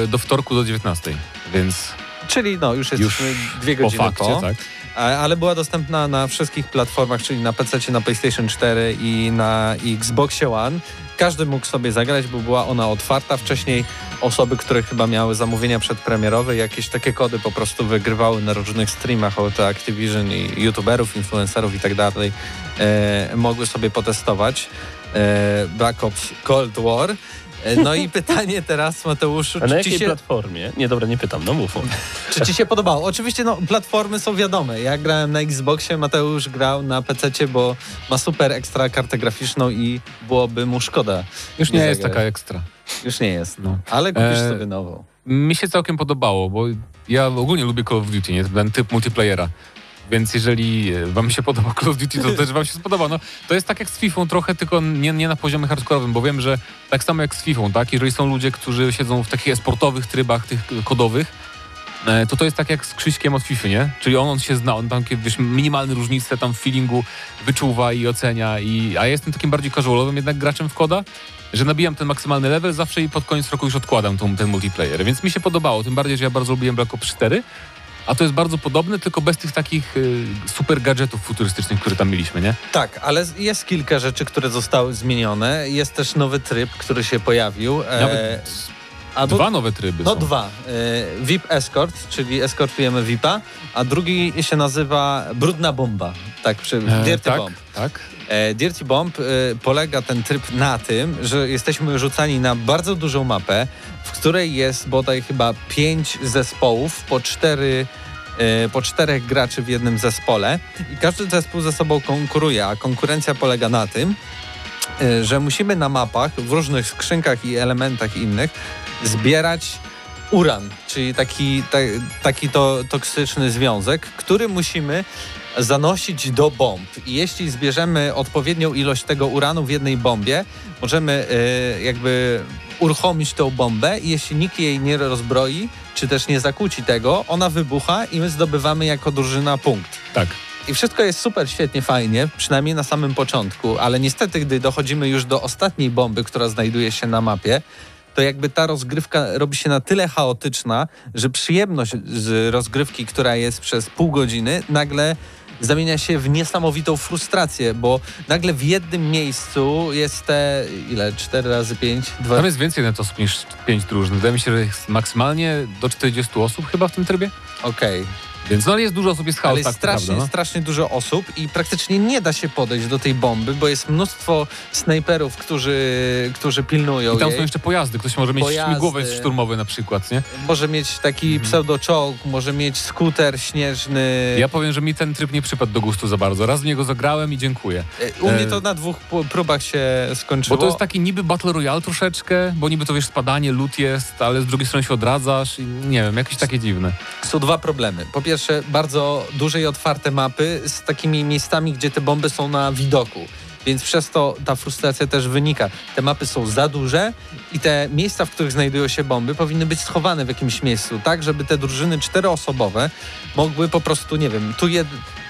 do wtorku do 19, więc Czyli no, już już jesteśmy dwie po godziny fakcie, po. tak. Ale była dostępna na wszystkich platformach, czyli na PC, na PlayStation 4 i na Xboxie One. Każdy mógł sobie zagrać, bo była ona otwarta. Wcześniej osoby, które chyba miały zamówienia przedpremierowe, jakieś takie kody po prostu wygrywały na różnych streamach od Activision i youtuberów, influencerów i tak dalej. E, mogły sobie potestować e, Black Ops Cold War. E, No i pytanie teraz, Mateuszu, A na czy jakiej ci, się, platformie? Nie, dobra, nie pytam, no mów. czy ci się podobało? Oczywiście no, platformy są wiadome. Ja grałem na Xboxie, Mateusz grał na PC, bo ma super ekstra kartę graficzną i byłoby mu szkoda. Już nie, jest zagrać. taka ekstra. Już nie jest. No. Ale kupisz E, sobie nową. Mi się całkiem podobało, bo ja ogólnie lubię Call of Duty, nie? ten typ multiplayera. Więc jeżeli e, wam się podoba Call of Duty, to też wam się spodoba. No, to jest tak jak z FIFA, trochę tylko nie, nie na poziomie hardkorowym, bo wiem, że tak samo jak z FIFA, tak? Jeżeli są ludzie, którzy siedzą w takich sportowych trybach, tych kodowych, e, to to jest tak jak z Krzyśkiem od FIFA, nie? Czyli on, on się zna, on tam jakieś minimalne różnice tam w feelingu wyczuwa i ocenia, i, a ja jestem takim bardziej casualowym jednak graczem w koda, że nabijam ten maksymalny level zawsze i pod koniec roku już odkładam tą, ten multiplayer, więc mi się podobało, tym bardziej, że ja bardzo lubiłem Black Ops 4, a to jest bardzo podobne, tylko bez tych takich y, super gadżetów futurystycznych, które tam mieliśmy, nie? Tak, ale jest kilka rzeczy, które zostały zmienione. Jest też nowy tryb, który się pojawił. E, Nawet albo- dwa nowe tryby No są. dwa. E, VIP Escort, czyli eskortujemy VIPa, a drugi się nazywa Brudna Bomba. Tak, przy, E, Dirty tak, Bomb. tak. E, Dirty Bomb e, polega ten tryb na tym, że jesteśmy rzucani na bardzo dużą mapę, w której jest bodaj chyba pięć zespołów po cztery e, po czterech graczy w jednym zespole. I każdy zespół ze sobą konkuruje, a konkurencja polega na tym, że musimy na mapach w różnych skrzynkach i elementach innych zbierać uran, czyli taki, ta, taki to toksyczny związek, który musimy zanosić do bomb. I jeśli zbierzemy odpowiednią ilość tego uranu w jednej bombie, możemy e, jakby uruchomić tą bombę i jeśli nikt jej nie rozbroi, czy też nie zakłóci tego, ona wybucha i my zdobywamy jako drużyna punkt. Tak. I wszystko jest super, świetnie, fajnie, przynajmniej na samym początku, ale niestety, gdy dochodzimy już do ostatniej bomby, która znajduje się na mapie, to jakby ta rozgrywka robi się na tyle chaotyczna, że przyjemność z rozgrywki, która jest przez pół godziny, nagle zamienia się w niesamowitą frustrację, bo nagle w jednym miejscu jest te, ile, 4 razy 5? Dwa... Tam jest więcej net osób niż pięć drużyn. Wydaje mi się, że jest maksymalnie do 40 osób chyba w tym trybie. Okej. Więc no jest dużo osób, jest chaos, Ale jest tak, strasznie, prawda, no. strasznie dużo osób i praktycznie nie da się podejść do tej bomby, bo jest mnóstwo snajperów, którzy, którzy pilnują I tam jej. są jeszcze pojazdy. Ktoś może mieć Pojazdy. śmigłowiec szturmowy na przykład, nie? Może mieć taki pseudoczołg, może mieć skuter śnieżny. Ja powiem, że mi ten tryb nie przypadł do gustu za bardzo. Raz w niego zagrałem i dziękuję. U mnie E, to na dwóch próbach się skończyło. Bo to jest taki niby Battle Royale troszeczkę, bo niby to wiesz, spadanie, loot jest, ale z drugiej strony się odradzasz i nie wiem, jakieś takie dziwne. Są dwa problemy. Po pierwsze, bardzo duże i otwarte mapy z takimi miejscami, gdzie te bomby są na widoku. więc przez to ta frustracja też wynika. Te mapy są za duże i te miejsca, w których znajdują się bomby, powinny być schowane w jakimś miejscu, tak, żeby te drużyny czteroosobowe mogły po prostu, nie wiem, tu jed...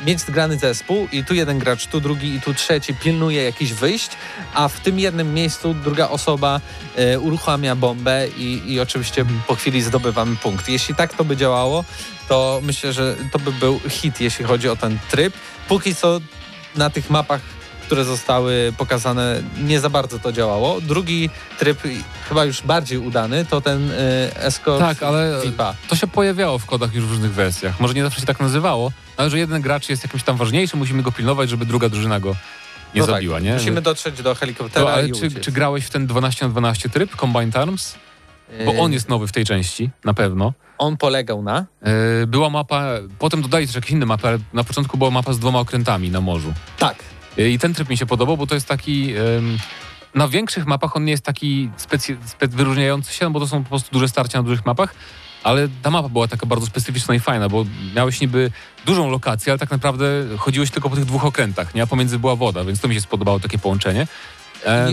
mieć zgrany zespół i tu jeden gracz, tu drugi i tu trzeci pilnuje jakichś wyjść, a w tym jednym miejscu druga osoba e, uruchamia bombę i, i oczywiście po chwili zdobywamy punkt. Jeśli tak to by działało, to myślę, że to by był hit, jeśli chodzi o ten tryb. Póki co na tych mapach, które zostały pokazane, nie za bardzo to działało. Drugi tryb, chyba już bardziej udany, to ten y, Escort Tak, ale VIPa. to się pojawiało w kodach już w różnych wersjach. Może nie zawsze się tak nazywało, ale że jeden gracz jest jakimś tam ważniejszy, musimy go pilnować, żeby druga drużyna go nie No zabiła, tak, nie? Musimy dotrzeć do helikoptera To, ale i czy, czy grałeś w ten 12 na 12 tryb, Combined Arms? Bo Y, on jest nowy w tej części, na pewno. On polegał na... Yy, Była mapa, potem dodali też jakieś inne mapy, ale na początku była mapa z dwoma okrętami na morzu. Tak. Yy, I ten tryb mi się podobał, bo to jest taki... na większych mapach on nie jest taki specy, spe, wyróżniający się, no bo to są po prostu duże starcia na dużych mapach, ale ta mapa była taka bardzo specyficzna i fajna, bo miałeś niby dużą lokację, ale tak naprawdę chodziłeś tylko po tych dwóch okrętach, nie? A pomiędzy była woda, więc to mi się spodobało takie połączenie.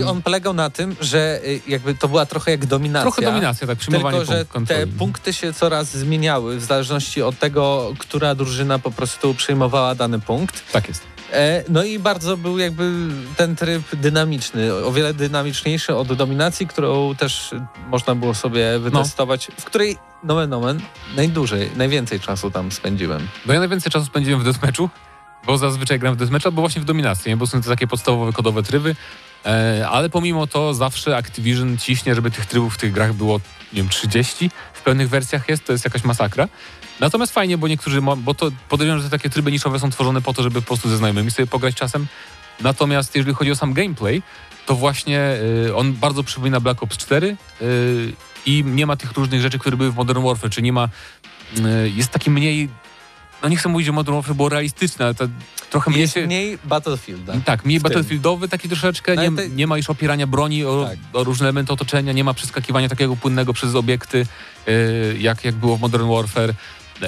I on polegał na tym, że y, jakby to była trochę jak dominacja. Trochę dominacja, tak, przyjmowanie Tylko, że kontroli. te punkty się coraz zmieniały w zależności od tego, która drużyna po prostu przyjmowała dany punkt. Tak jest. E, No i bardzo był jakby ten tryb dynamiczny, o wiele dynamiczniejszy od dominacji, którą też można było sobie wytestować, w której nomen nomen najdłużej, najwięcej czasu tam spędziłem. No ja najwięcej czasu spędziłem w deathmatchu, bo zazwyczaj gram w deathmatchu, albo właśnie w dominacji, nie? bo są to takie podstawowe kodowe tryby, ale pomimo to zawsze Activision ciśnie, żeby tych trybów w tych grach było, nie wiem, 30 w pełnych wersjach jest, to jest jakaś masakra. Natomiast fajnie, bo niektórzy, bo to podejrzewam, że takie tryby niszowe są tworzone po to, żeby po prostu ze znajomymi sobie pograć czasem. Natomiast jeżeli chodzi o sam gameplay, to właśnie y, on bardzo przypomina Black Ops 4 y, i nie ma tych różnych rzeczy, które były w Modern Warfare, czy nie ma, y, jest taki mniej, no nie chcę mówić, że Modern Warfare było realistyczne, ale to trochę mniej Jest się... mniej Battlefielda. Tak, mniej w tym. battlefieldowy taki troszeczkę, No nie, te- nie ma już opierania broni o, Tak. o różne elementy otoczenia, nie ma przeskakiwania takiego płynnego przez obiekty, y, jak, jak było w Modern Warfare.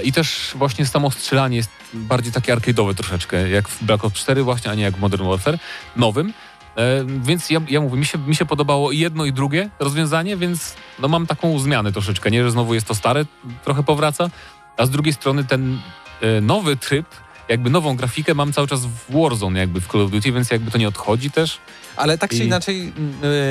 I też właśnie samo strzelanie jest bardziej takie arcade'owe troszeczkę, jak w Black Ops 4 właśnie, a nie jak w Modern Warfare nowym. E, więc ja, ja mówię, mi się, mi się podobało i jedno i drugie rozwiązanie, więc no mam taką zmianę troszeczkę, nie, że znowu jest to stare, trochę powraca, a z drugiej strony ten nowy tryb, jakby nową grafikę mam cały czas w Warzone jakby w Call of Duty, więc jakby to nie odchodzi też. Ale tak czy I- inaczej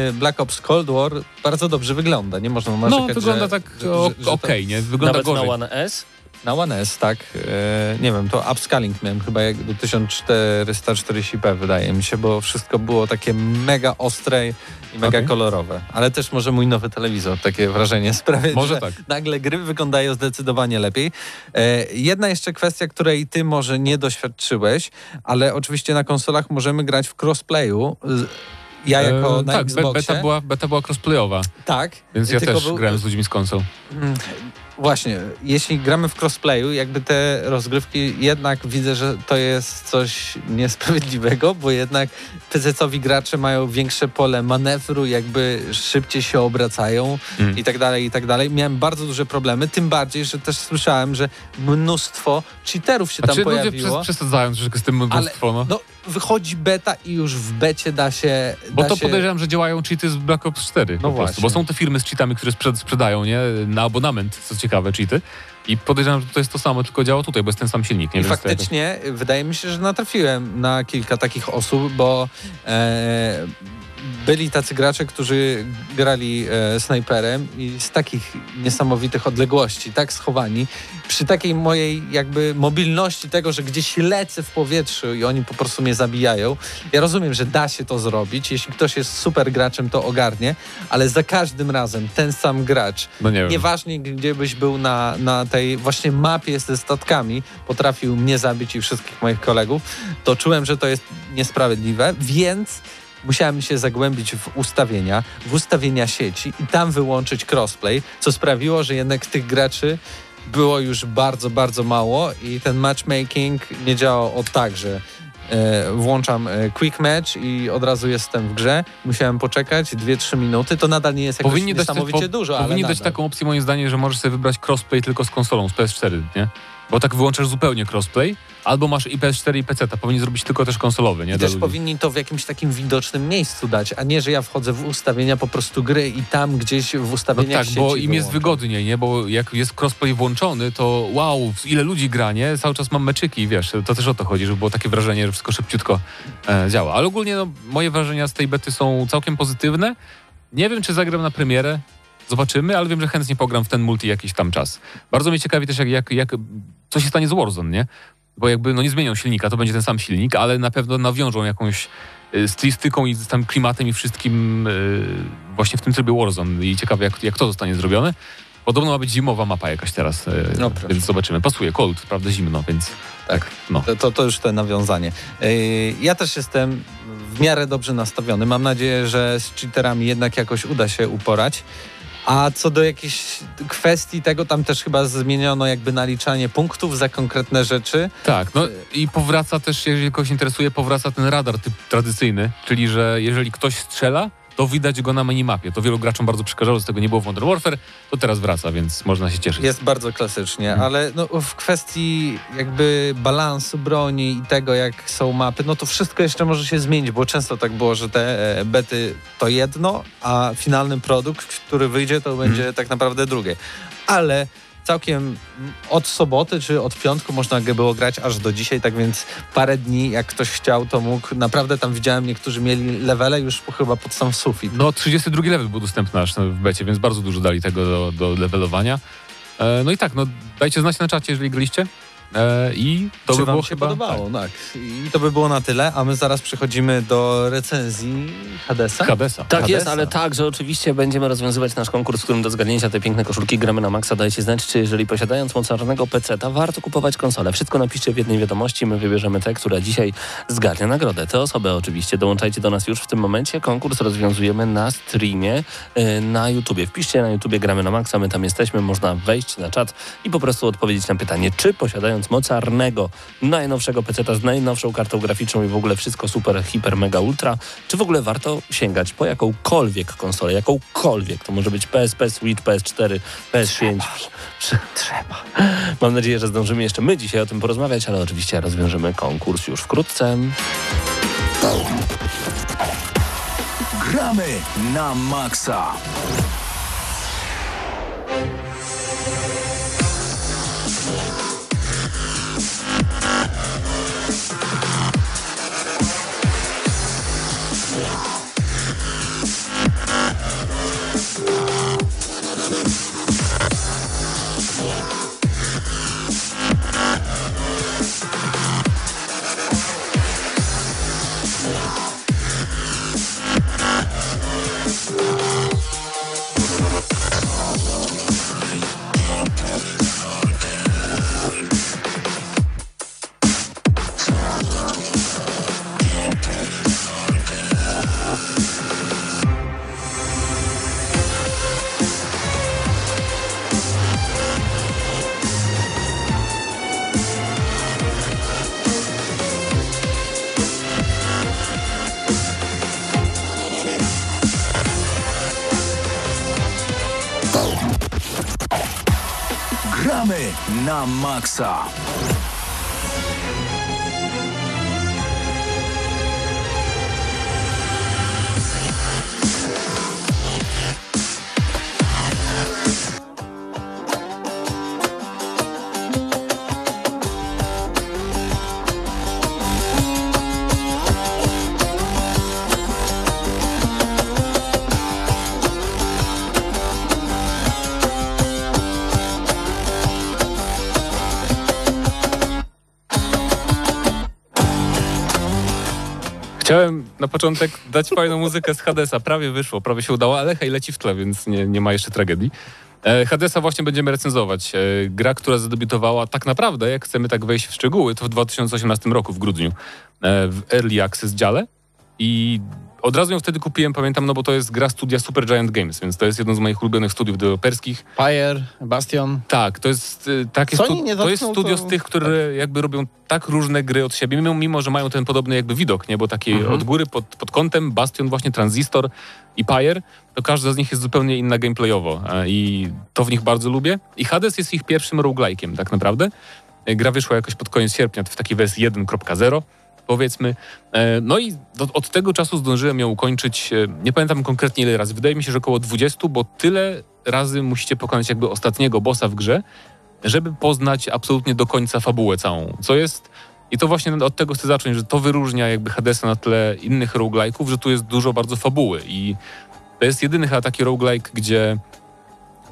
y, Black Ops Cold War bardzo dobrze wygląda, nie można No, narzekać, wygląda że, tak że, to- okej, nie? Wygląda Nawet gorzej. na One S. Na One S, tak. E, nie wiem, to upscaling miałem chyba jak do 1440p wydaje mi się, bo wszystko było takie mega ostre i mega Okej. kolorowe. Ale też może mój nowy telewizor takie wrażenie sprawia, Może że tak. nagle gry wyglądają zdecydowanie lepiej. E, jedna jeszcze kwestia, której ty może nie doświadczyłeś, ale oczywiście na konsolach możemy grać w crossplayu. Z- Ja jako E, na tak, Xboxie. beta była, beta była crossplayowa, Tak. więc ja też był- grałem z ludźmi z konsol. Właśnie, jeśli gramy w crossplayu, jakby te rozgrywki, jednak widzę, że to jest coś niesprawiedliwego, bo jednak PC-owi gracze mają większe pole manewru, jakby szybciej się obracają Mm. i tak dalej, i tak dalej. Miałem bardzo duże problemy, tym bardziej, że też słyszałem, że mnóstwo cheaterów się tam Znaczy ludzie pojawiło. przes- przesadzają troszeczkę z tym mnóstwo, no. No, wychodzi beta i już w becie da się... Bo da to się... podejrzewam, że działają cheaty z Black Ops 4 po No prostu, właśnie. bo są te firmy z cheatami, które sprzed, sprzedają, nie, na abonament, co ciekawe, cheaty. I podejrzewam, że to jest to samo, tylko działa tutaj, bo jest ten sam silnik, nie I faktycznie wydaje mi się, że natrafiłem na kilka takich osób, bo e, byli tacy gracze, którzy grali e, snajperem i z takich niesamowitych odległości, tak schowani, przy takiej mojej jakby mobilności tego, że gdzieś lecę w powietrzu i oni po prostu mnie zabijają. Ja rozumiem, że da się to zrobić. Jeśli ktoś jest super graczem, to ogarnie, ale za każdym razem ten sam gracz No nie. Nieważnie, gdzie byś był na, na tej właśnie mapie ze statkami, potrafił mnie zabić i wszystkich moich kolegów, to czułem, że to jest niesprawiedliwe, więc musiałem się zagłębić w ustawienia, w ustawienia sieci i tam wyłączyć crossplay, co sprawiło, że jednak tych graczy było już bardzo, bardzo mało i ten matchmaking nie działał od tak, że e, włączam e, quick match i od razu jestem w grze. Musiałem poczekać 2-3 minuty. To nadal nie jest jakoś Powinni dać, niesamowicie po- dużo, ale powinni dać taką opcję moim zdaniem, że możesz sobie wybrać crossplay tylko z konsolą, z PS4, nie? Bo tak wyłączasz zupełnie crossplay, albo masz i PS4 i PC, powinni zrobić tylko też konsolowy, nie? I też powinni to w jakimś takim widocznym miejscu dać, a nie, że ja wchodzę w ustawienia po prostu gry i tam gdzieś w No ustawieniach tak, sieci bo im jest wygodniej, nie? Bo jak jest crossplay włączony, to wow, ile ludzi gra, nie? Cały czas mam meczyki, wiesz, to też o to chodzi, żeby było takie wrażenie, że wszystko szybciutko e, działa. Ale ogólnie no, moje wrażenia z tej bety są całkiem pozytywne. Nie wiem, czy zagram na premierę, zobaczymy, ale wiem, że chętnie pogram w ten multi jakiś tam czas. Bardzo mnie ciekawi też, jak, jak, jak co się stanie z Warzone, nie? Bo jakby no nie zmienią silnika, to będzie ten sam silnik, ale na pewno nawiążą jakąś y, stylistyką i z tam klimatem i wszystkim y, właśnie w tym trybie Warzone i ciekawe jak, jak to zostanie zrobione. Podobno ma być zimowa mapa jakaś teraz, y, No więc zobaczymy. Pasuje, cold, prawda, zimno, więc tak, no. To, to, to już te nawiązanie. Yy, Ja też jestem w miarę dobrze nastawiony. Mam nadzieję, że z cheaterami jednak jakoś uda się uporać. A co do jakichś kwestii tego, tam też chyba zmieniono jakby naliczanie punktów za konkretne rzeczy. Tak, no i powraca też, jeżeli kogoś interesuje, powraca ten radar typ tradycyjny, czyli że jeżeli ktoś strzela, to widać go na minimapie. To wielu graczom bardzo przeszkadzało, że tego nie było w Modern Warfare, to teraz wraca, więc można się cieszyć. Jest bardzo klasycznie, Mhm. ale no, w kwestii jakby balansu broni i tego, jak są mapy, no to wszystko jeszcze może się zmienić, bo często tak było, że te e, bety to jedno, a finalny produkt, który wyjdzie, to będzie Mhm. tak naprawdę drugie. Ale całkiem od soboty czy od piątku można było grać aż do dzisiaj, tak więc parę dni, jak ktoś chciał, to mógł. Naprawdę tam widziałem, niektórzy mieli levele już chyba pod sam sufit. No 32 level był dostępny aż w becie, więc bardzo dużo dali tego do, do levelowania. E, no i tak, no dajcie znać na czacie, jeżeli graliście. E, I to Czy by wam było się chyba... podobało, tak. I to by było na tyle, a my zaraz przechodzimy do recenzji Hadesa. Tak, Hadesa. Tak jest, Hadesa. ale także oczywiście będziemy rozwiązywać nasz konkurs, w którym do zgadnięcia te piękne koszulki gramy na maksa. Dajcie znać, czy jeżeli posiadając mocarnego PC-ta warto kupować konsolę. Wszystko napiszcie w jednej wiadomości, my wybierzemy te, która dzisiaj zgarnia nagrodę. Te osoby oczywiście, dołączajcie do nas już w tym momencie. Konkurs rozwiązujemy na streamie y, na YouTubie. Wpiszcie na YouTubie gramy na maksa, my tam jesteśmy, można wejść na czat i po prostu odpowiedzieć na pytanie, czy posiadając mocarnego, najnowszego PC-ta z najnowszą kartą graficzną i w ogóle wszystko super, hiper, mega, ultra, czy w ogóle warto sięgać po jakąkolwiek konsolę, jakąkolwiek. To może być PSP, Switch, PS4, PS5. Trzeba. Trzeba. Mam nadzieję, że zdążymy jeszcze my dzisiaj o tym porozmawiać, ale oczywiście rozwiążemy konkurs już wkrótce. Gramy na maksa. Maksa. Chciałem na początek dać fajną muzykę z Hadesa. Prawie wyszło, prawie się udało, ale hej, leci w tle, więc nie, nie ma jeszcze tragedii. E, Hadesa właśnie będziemy recenzować. E, gra, która zadebiutowała tak naprawdę, jak chcemy tak wejść w szczegóły, to w 2018 roku w grudniu e, w Early Access dziale i od razu ją wtedy kupiłem, pamiętam, no bo to jest gra studia Super Giant Games, więc to jest jedno z moich ulubionych studiów deweloperskich. Fire, Bastion. Tak, to jest y, takie Sony stu- nie to jest studio to- z tych, które jakby robią tak różne gry od siebie, mimo, mimo że mają ten podobny jakby widok, nie? Bo taki Mhm. od góry pod, pod kątem Bastion, właśnie Transistor i Pyre, to każda z nich jest zupełnie inna gameplayowo e, i to w nich bardzo lubię. I Hades jest ich pierwszym roguelike'iem tak naprawdę. E, Gra wyszła jakoś pod koniec sierpnia w takiej wersji 1.0 powiedzmy. E, No i do, od tego czasu zdążyłem ją ukończyć, e, nie pamiętam konkretnie ile razy, wydaje mi się, że około 20, bo tyle razy musicie pokonać jakby ostatniego bossa w grze, żeby poznać absolutnie do końca fabułę całą, co jest... I to właśnie od tego chcę zacząć, że to wyróżnia jakby Hadesa na tle innych roguelike'ów, że tu jest dużo bardzo fabuły i to jest jedyny chyba taki roguelike, gdzie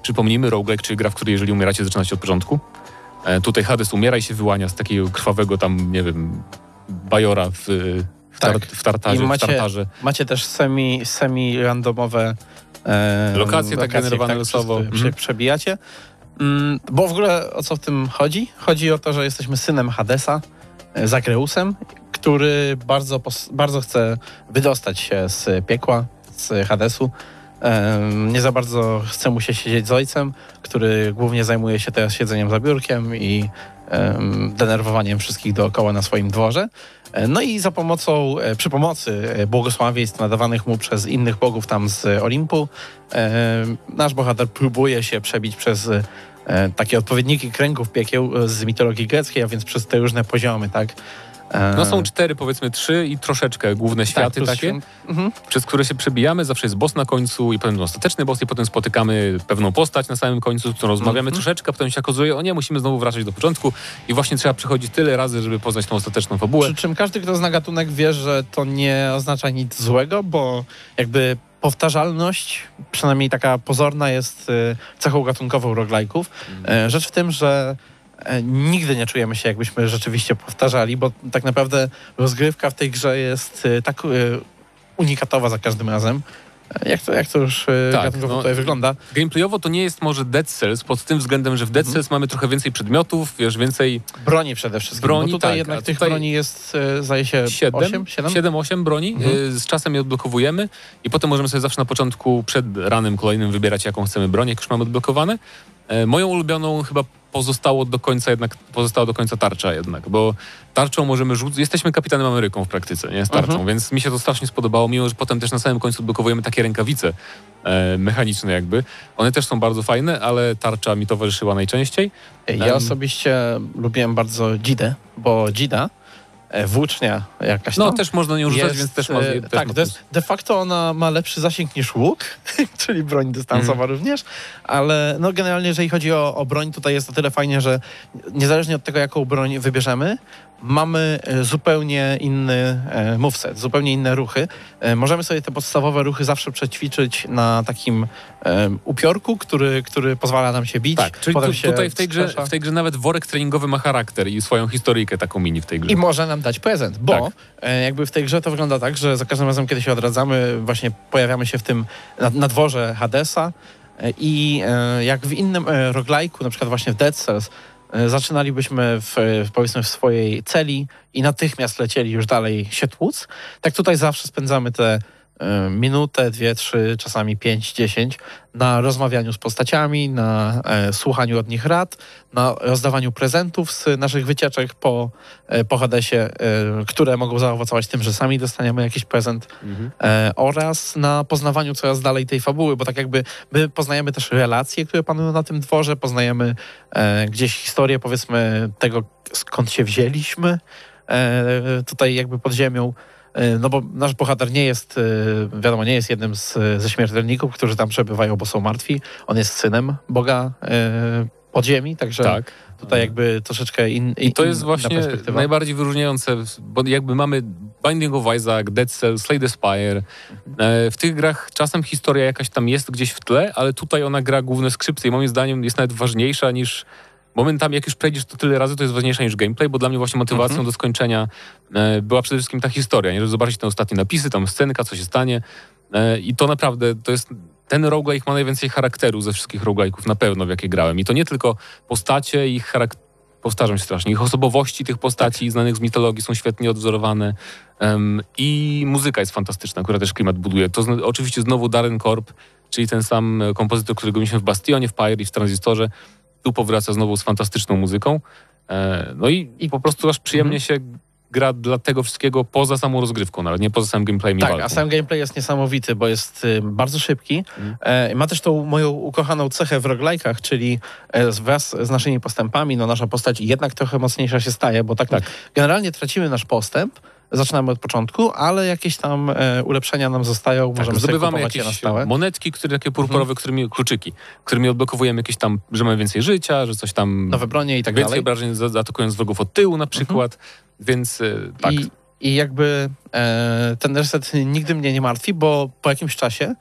przypomnijmy, roguelike, czyli gra, w której jeżeli umieracie, zaczynacie od początku. E, tutaj Hades umiera i się wyłania z takiego krwawego tam, nie wiem, bajora w, w, tar, Tak. w tartarze, I macie- w tartarze. Macie też semi, semi randomowe e, Lokacje tak generowane losowo. przez które Mhm. Prze, przebijacie. Mm, bo w ogóle o co w tym chodzi? Chodzi o to, że jesteśmy synem Hadesa, e, Zakreusem, który bardzo, bardzo chce wydostać się z piekła, z Hadesu. Nie za bardzo chce mu się siedzieć z ojcem, który głównie zajmuje się teraz siedzeniem za biurkiem i denerwowaniem wszystkich dookoła na swoim dworze. E, No i za pomocą, e, przy pomocy e, błogosławieństw nadawanych mu przez innych bogów tam z Olimpu, nasz bohater próbuje się przebić przez takie odpowiedniki kręgów piekieł z mitologii greckiej, a więc przez te różne poziomy, tak? E, No są cztery, powiedzmy trzy i troszeczkę główne światy plus takie, Mhm. przez które się przebijamy. Zawsze jest boss na końcu i potem ostateczny boss i potem spotykamy pewną postać na samym końcu, z którą rozmawiamy Mhm. troszeczkę, potem się okazuje, o nie, musimy znowu wracać do początku i właśnie trzeba przychodzić tyle razy, żeby poznać tą ostateczną fabułę. Przy czym każdy, kto zna gatunek, wie, że to nie oznacza nic złego, bo jakby powtarzalność, przynajmniej taka pozorna, jest y, cechą gatunkową roguelike'ów. E, Rzecz w tym, że nigdy nie czujemy się, jakbyśmy rzeczywiście powtarzali, bo tak naprawdę rozgrywka w tej grze jest y, tak y, unikatowa za każdym razem. E, Jak to, jak to już Tak, no, tutaj wygląda? Gameplayowo to nie jest może Dead Cells pod tym względem, że w Dead Mhm. Cells mamy trochę więcej przedmiotów, wiesz, więcej Broni przede wszystkim. Broni, tutaj tak, jednak tych tutaj broni jest, e, zdaje się, 7, 8, 7? 7, 8 broni. Mhm. Z czasem je odblokowujemy i potem możemy sobie zawsze na początku, przed ranem kolejnym wybierać, jaką chcemy broń, jak już mamy odblokowane. E, Moją ulubioną chyba pozostało do końca jednak, pozostała do końca tarcza jednak, bo tarczą możemy rzucić, jesteśmy kapitanem Ameryką w praktyce, nie, z tarczą, Mhm. więc mi się to strasznie spodobało, mimo że potem też na samym końcu odblokowujemy takie rękawice e, mechaniczne jakby. One też są bardzo fajne, ale tarcza mi towarzyszyła najczęściej. Ja Em. osobiście lubiłem bardzo Dzidę, bo Dzida, włócznia jakaś No tam, też można nią rzucać, jest, więc też ma... e, też tak, ma jest, de facto ona ma lepszy zasięg niż łuk, czyli broń dystansowa Mhm. również, ale no generalnie jeżeli chodzi o, o broń, tutaj jest o tyle fajnie, że niezależnie od tego, jaką broń wybierzemy, mamy e, zupełnie inny e, moveset, zupełnie inne ruchy. E, Możemy sobie te podstawowe ruchy zawsze przećwiczyć na takim upiorku, który, który pozwala nam się bić. Tak, czyli tu, tutaj w tej, grze, w tej grze nawet worek treningowy ma charakter i swoją historyjkę taką mini w tej grze. I może nam dać prezent, bo Tak. jakby w tej grze to wygląda tak, że za każdym razem, kiedy się odradzamy, właśnie pojawiamy się w tym, na, na dworze Hadesa i jak w innym roguelike'u, na przykład właśnie w Dead Cells, zaczynalibyśmy w, w, powiedzmy w swojej celi i natychmiast lecieli już dalej się tłuc, tak tutaj zawsze spędzamy te e, minutę, dwie, trzy, czasami pięć, dziesięć na rozmawianiu z postaciami, na e, słuchaniu od nich rad, na rozdawaniu prezentów z naszych wycieczek po, e, po Hadesie, e, które mogą zaowocować tym, że sami dostaniemy jakiś prezent Mhm. e, oraz na poznawaniu coraz dalej tej fabuły, bo tak jakby my poznajemy też relacje, które panują na tym dworze, poznajemy e, gdzieś historię powiedzmy tego, skąd się wzięliśmy e, tutaj jakby pod ziemią. E, No bo nasz bohater nie jest, e, wiadomo, nie jest jednym z, ze śmiertelników, którzy tam przebywają, bo są martwi. On jest synem Boga e, podziemi, także Tak. tutaj jakby troszeczkę in, I to jest właśnie najbardziej wyróżniające, bo jakby mamy Binding of Isaac, Dead Cells, Slay the Spire. W tych grach czasem historia jakaś tam jest gdzieś w tle, ale tutaj ona gra główne skrzypce i moim zdaniem jest nawet ważniejsza niż momentami, jak już przejdziesz to tyle razy, to jest ważniejsza niż gameplay, bo dla mnie właśnie motywacją Mhm. do skończenia e, była przede wszystkim ta historia, nie? żeby zobaczyć te ostatnie napisy, tam scenka, co się stanie E, i to naprawdę, to jest ten roguelike ma najwięcej charakteru ze wszystkich roguelike'ów na pewno, w jakie grałem. I to nie tylko postacie, ich charakter powtarzam się strasznie, ich osobowości tych postaci znanych z mitologii są świetnie odwzorowane em, i muzyka jest fantastyczna, która też klimat buduje. To zno, oczywiście znowu Darren Korb, czyli ten sam e, kompozytor, którego mieliśmy w Bastionie, w Pyre i w Transistorze, tu powraca znowu z fantastyczną muzyką. E, no i, i po prostu aż przyjemnie się gra dla tego wszystkiego poza samą rozgrywką, nawet nie poza samym gameplayem Tak, a sam gameplay jest niesamowity, bo jest y, bardzo szybki. Mhm. E, ma też tą moją ukochaną cechę w roguelike'ach, czyli e, wraz z naszymi postępami, no nasza postać jednak trochę mocniejsza się staje, bo tak, Tak. generalnie tracimy nasz postęp, zaczynamy od początku, ale jakieś tam e, ulepszenia nam zostają, Tak, możemy sobie zdobywamy kupować je na jakieś stałe. monetki, które takie purpurowe, którymi, kluczyki, którymi odblokowujemy jakieś tam, że mamy więcej życia, że coś tam... Nowe bronie i tak więcej dalej. obrażeń za- zaatakując wrogów od tyłu na przykład, więc e, tak. I, I jakby e, ten reset nigdy mnie nie martwi, bo po jakimś czasie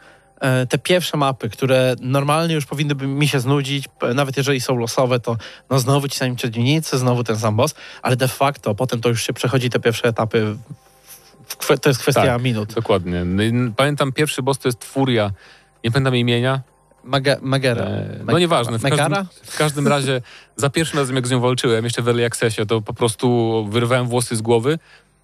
te pierwsze mapy, które normalnie już powinny mi się znudzić, nawet jeżeli są losowe, to no znowu ci sami przeciwnicy, znowu ten sam boss, ale de facto potem to już się przechodzi te pierwsze etapy, to jest kwestia Tak. minut. Dokładnie. No Pamiętam pierwszy boss to jest Furia, nie pamiętam imienia. Mage, Magera. E, no nieważne. W Megara? każdym, w każdym razie za pierwszym razem jak z nią walczyłem, jeszcze w Early Accessie, to po prostu wyrywałem włosy z głowy.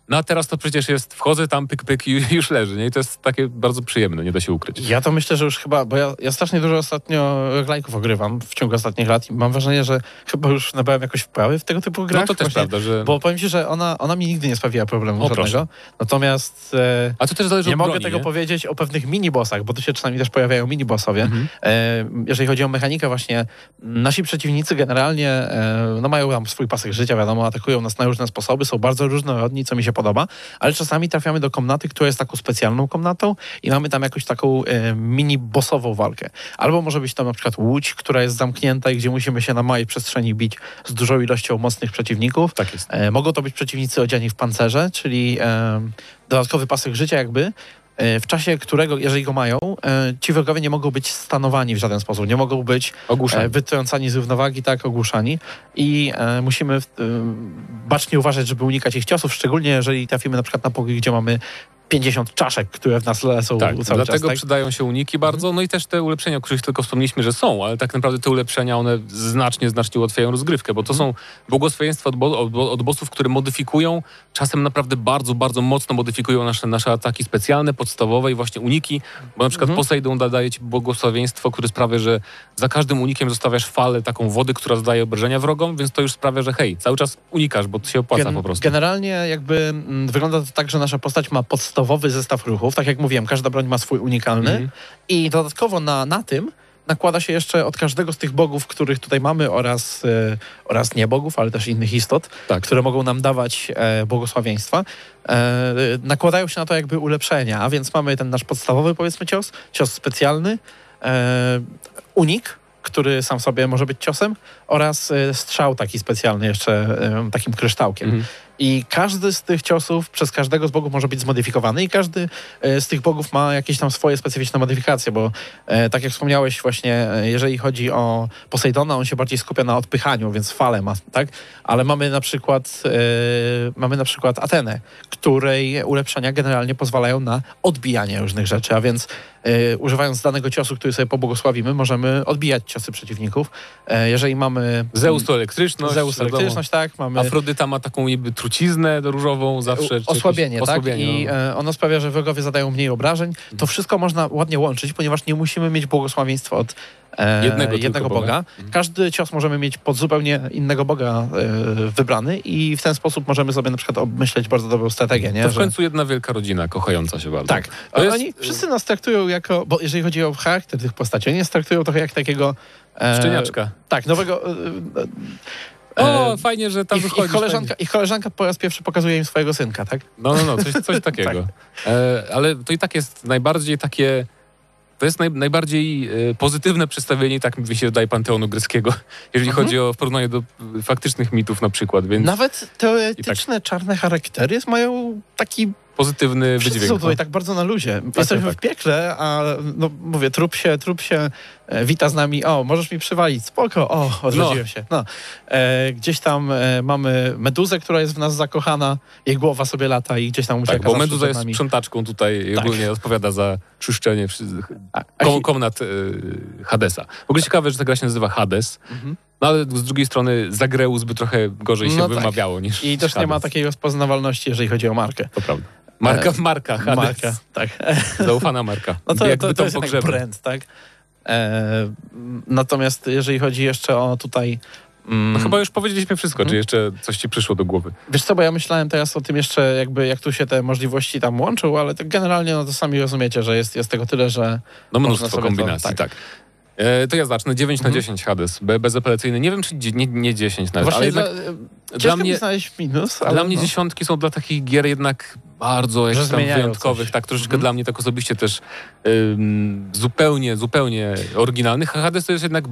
No a teraz to przecież jest, wchodzę tam, pyk, pyk i już leży, nie? I to jest takie bardzo przyjemne, nie da się ukryć. Ja to myślę, że już chyba, bo ja, ja strasznie dużo ostatnio roguelike'ów ogrywam w ciągu ostatnich lat i mam wrażenie, że chyba już nabrałem jakoś wprawy w tego typu grach. No to też Właśnie- prawda, że... Bo powiem ci, że ona, ona mi nigdy nie sprawiła problemu O, żadnego. Natomiast e, A to też zależy nie od mogę broni, tego nie? powiedzieć o pewnych minibossach, bo tu się czasami też pojawiają minibossowie. Mhm. E, jeżeli chodzi o mechanikę właśnie, nasi przeciwnicy generalnie e, no mają tam swój pasek życia, wiadomo, atakują nas na różne sposoby, są bardzo różnorodni, co mi się podoba, ale czasami trafiamy do komnaty, która jest taką specjalną komnatą i mamy tam jakąś taką e, mini-bossową walkę. Albo może być tam na przykład łódź, która jest zamknięta i gdzie musimy się na małej przestrzeni bić z dużą ilością mocnych przeciwników. Tak jest. E, mogą to być przeciwnicy odziani w pancerze, czyli e, dodatkowy pasek życia jakby, w czasie którego, jeżeli go mają, e, ci wrogowie nie mogą być stanowani w żaden sposób, nie mogą być e, wytrącani z równowagi, tak, ogłuszani. I e, musimy e, bacznie uważać, żeby unikać ich ciosów, szczególnie jeżeli trafimy na przykład na pokój, gdzie mamy 50 czaszek, które w nas lecą Tak, cały dlatego czas. Tak? przydają się uniki bardzo, no i też te ulepszenia, o których tylko wspomnieliśmy, że są, ale tak naprawdę te ulepszenia, one znacznie, znacznie ułatwiają rozgrywkę, bo to są błogosławieństwa od, bo, od, od bossów, które modyfikują, czasem naprawdę bardzo, bardzo mocno modyfikują nasze, nasze ataki specjalne, podstawowe i właśnie uniki, bo na przykład Poseidon da- daje ci błogosławieństwo, które sprawia, że za każdym unikiem zostawiasz falę taką wody, która zdaje obrażenia wrogom, więc to już sprawia, że hej, cały czas unikasz, bo to się opłaca Gen- po prostu. Generalnie jakby mm, wygląda to tak, że nasza postać ma podstawowy zestaw ruchów. Tak jak mówiłem, każda broń ma swój unikalny Mhm. i dodatkowo na, na tym nakłada się jeszcze od każdego z tych bogów, których tutaj mamy oraz, e, oraz nie bogów, ale też innych istot, Tak. które mogą nam dawać e, błogosławieństwa. E, nakładają się na to jakby ulepszenia, a więc mamy ten nasz podstawowy powiedzmy cios, cios specjalny, e, unik, który sam sobie może być ciosem oraz e, strzał taki specjalny jeszcze e, takim kryształkiem. Mhm. I każdy z tych ciosów przez każdego z bogów może być zmodyfikowany i każdy e, z tych bogów ma jakieś tam swoje specyficzne modyfikacje, bo e, tak jak wspomniałeś właśnie, e, jeżeli chodzi o Posejdona, on się bardziej skupia na odpychaniu, więc falę ma, tak? Ale mamy na przykład mamy na przykład Atenę, której ulepszenia generalnie pozwalają na odbijanie różnych rzeczy, a więc używając danego ciosu, który sobie pobłogosławimy, możemy odbijać ciosy przeciwników. E, jeżeli mamy Zeus to elektryczność. Zeus wiadomo. elektryczność, tak, mamy Afrodyta ma taką niby truciznę różową zawsze. osłabienie, tak? osłabienie, I no. e, ono sprawia, że wrogowie zadają mniej obrażeń. To wszystko można ładnie łączyć, ponieważ nie musimy mieć błogosławieństwa od e, Jednego tylko jednego Boga. boga. Każdy cios możemy mieć pod zupełnie innego boga e, wybrany i w ten sposób możemy sobie na przykład obmyśleć bardzo dobrą strategię, nie? To w Że- końcu jedna wielka rodzina, kochająca się bardzo. tak. To jest- Oni wszyscy nas traktują jako, bo jeżeli chodzi o charakter tych postaci, oni nas traktują trochę jak takiego... e, Szczeniaczka. Tak, nowego... e, O, e, fajnie, że tam ich, wychodzisz. ich, koleżanka, ich koleżanka po raz pierwszy pokazuje im swojego synka, tak? No, no, no, coś, coś takiego. e, ale to i tak jest najbardziej takie... To jest naj, najbardziej e, pozytywne przedstawienie, tak mi się wydaje, panteonu greckiego, jeżeli Mhm. chodzi o w porównaniu do e, faktycznych mitów na przykład, więc Nawet teoretyczne czarne charaktery mają taki pozytywny Wszyscy wydźwięk. są tutaj no. tak bardzo na luzie. Jesteśmy tak. w piekle, a no mówię, trup się, trup się e, wita z nami, o, możesz mi przywalić, spoko, o, odrodziłem się. No. E, gdzieś tam e, mamy meduzę, która jest w nas zakochana, jej głowa sobie lata i gdzieś tam ucieka Tak, bo Meduza jest sprzątaczką tutaj Tak. ogólnie odpowiada za czyszczenie kom, komnat e, Hadesa. W ogóle ciekawe, że ta gra się nazywa Hades, Mhm. no ale z drugiej strony Zagreus by trochę gorzej się No tak. wymawiało niż I też nie ma Hades. takiej rozpoznawalności, jeżeli chodzi o markę. To prawda. Marka, marka. Marka, tak. Zaufana marka. No to, Jakby to, to jest jednak pogrzebę. brand, tak? E, natomiast jeżeli chodzi jeszcze o tutaj Mm, No chyba już powiedzieliśmy wszystko, Mhm. czy jeszcze coś ci przyszło do głowy. Wiesz co, bo ja myślałem teraz o tym jeszcze, jakby jak tu się te możliwości tam łączą, ale tak generalnie no to sami rozumiecie, że jest, jest tego tyle, że No mnóstwo sobie to- kombinacji, tak. tak. E, to ja zacznę. 9 na Mhm. 10 Hades, be, bezapelacyjny. Nie wiem, czy nie, nie 10 nawet, właśnie ale dla, jednak ciężko dla mnie, znaleźć minus, ale dla mnie no. dziesiątki są dla takich gier jednak bardzo jakichś tam wyjątkowych, coś. tak troszeczkę Mhm. dla mnie tak osobiście też ym, zupełnie, zupełnie oryginalnych. Hades to jest jednak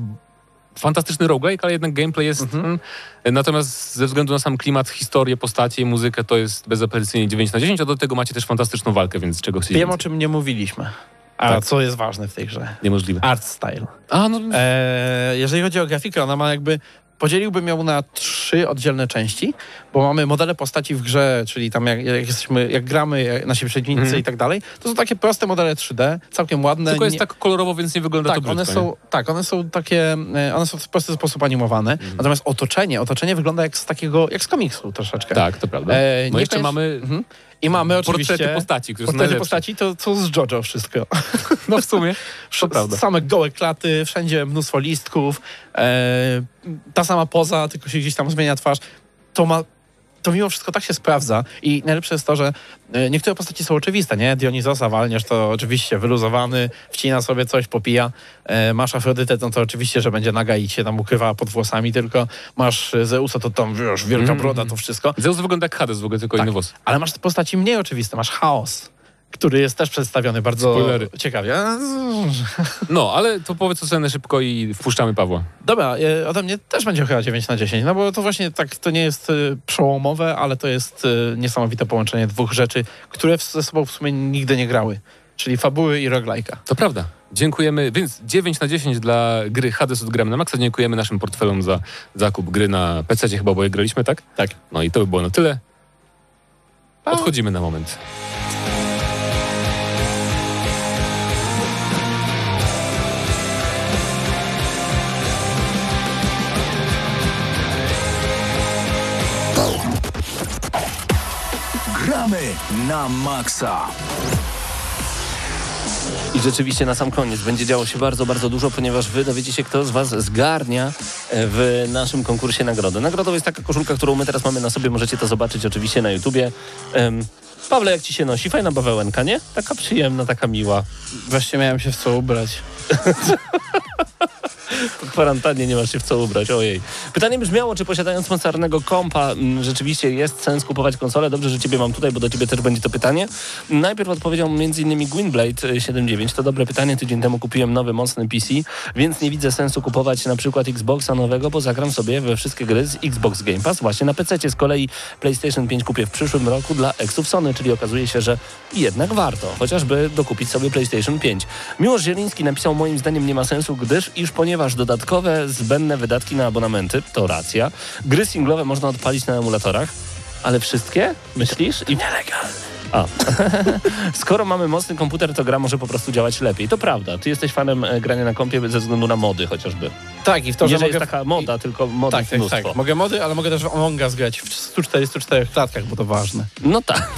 fantastyczny roguelike, ale jednak gameplay jest... Mhm. mm, Natomiast ze względu na sam klimat, historię, postacie i muzykę to jest bezapelacyjnie 9 na 10, a do tego macie też fantastyczną walkę, więc czego chcieć Wiem o więcej? czym nie mówiliśmy. A Tak. co jest ważne w tej grze? Niemożliwe. Art style. A, no, E, jeżeli chodzi o grafikę, ona ma jakby. Podzieliłbym ją na trzy oddzielne części, bo mamy modele postaci w grze, czyli tam jak, jak jesteśmy, jak gramy, jak nasi przeciwnicy Mhm. i tak dalej. To są takie proste modele 3D, całkiem ładne. tylko jest nie- tak kolorowo, więc nie wygląda tak, to one brzydko, nie? są, tak, one są takie, e, one są w prosty sposób animowane, Mhm. natomiast otoczenie, otoczenie wygląda jak z takiego, jak z komiksu troszeczkę. Tak, to prawda. E, no nie jeszcze mamy Mhm. I mamy oczywiście... portrety postaci, które są Portrety postaci to co z JoJo wszystko. No w sumie, to prawda. Same gołe klaty, wszędzie mnóstwo listków, e, ta sama poza, tylko się gdzieś tam zmienia twarz. To ma to mimo wszystko tak się sprawdza i najlepsze jest to, że e, niektóre postaci są oczywiste, nie? Dionizosa walniesz to oczywiście wyluzowany, wcina sobie coś, popija. E, masz Afrodytę, no to oczywiście, że będzie naga i się tam ukrywa pod włosami tylko. Masz Zeusa, to tam wiesz, wielka broda, to wszystko. Zeus wygląda jak Hades w ogóle, tylko Tak. inny włos. Ale masz postaci mniej oczywiste, masz chaos, który jest też przedstawiony bardzo Spoilery. ciekawie. No, ale to powiedz ocenę szybko i wpuszczamy Pawła. Dobra, e, ode mnie też będzie chyba 9 na 10, no bo to właśnie tak, to nie jest e, przełomowe, ale to jest e, niesamowite połączenie dwóch rzeczy, które ze sobą w sumie nigdy nie grały, czyli fabuły i roguelike'a. To prawda. Dziękujemy, więc 9 na 10 dla gry Hades od Gramy na Maxa. Dziękujemy naszym portfelom za zakup gry na PC, chyba oboje graliśmy, tak? Tak. No i to by było na tyle. Odchodzimy na moment. Na maksa. I rzeczywiście na sam koniec będzie działo się bardzo, bardzo dużo, ponieważ wy dowiecie się, kto z was zgarnia e, w naszym konkursie nagrodę. Nagrodą jest taka koszulka, którą my teraz mamy na sobie, możecie to zobaczyć oczywiście na YouTubie. Em, Pawle, jak ci się nosi? Fajna bawełenka, nie? Taka przyjemna, taka miła. Wreszcie miałem się w co ubrać. Po kwarantannie nie masz się w co ubrać, ojej. Pytanie brzmiało, czy posiadając mocarnego kompa m, rzeczywiście jest sens kupować konsolę? Dobrze, że ciebie mam tutaj, bo do ciebie też będzie to pytanie. Najpierw odpowiedział m.in. Gwynblade e, 7.9. To dobre pytanie. Tydzień temu kupiłem nowy, mocny PC, więc nie widzę sensu kupować na przykład Xboxa nowego, bo zagram sobie we wszystkie gry z Xbox Game Pass właśnie na PC. Z kolei PlayStation 5 kupię w przyszłym roku dla eksów Sony, czyli okazuje się, że jednak warto, chociażby dokupić sobie PlayStation 5. Miłosz Zieliński napisał, moim zdaniem nie ma sensu, gdyż iż ponieważ dodatkowe zbędne wydatki na abonamenty, to racja, gry singlowe można odpalić na emulatorach, ale wszystkie? Myślisz? I nielegalne. A. Skoro mamy mocny komputer, to gra może po prostu działać lepiej. To prawda. Ty jesteś fanem e, grania na kompie ze względu na mody chociażby. Tak, i w to, nie, że że mogę... jest taka moda, tylko mody tak, tak, mnóstwo. tak. Mogę mody, ale mogę też w Among Us grać w 144 klatkach, bo to ważne. No tak.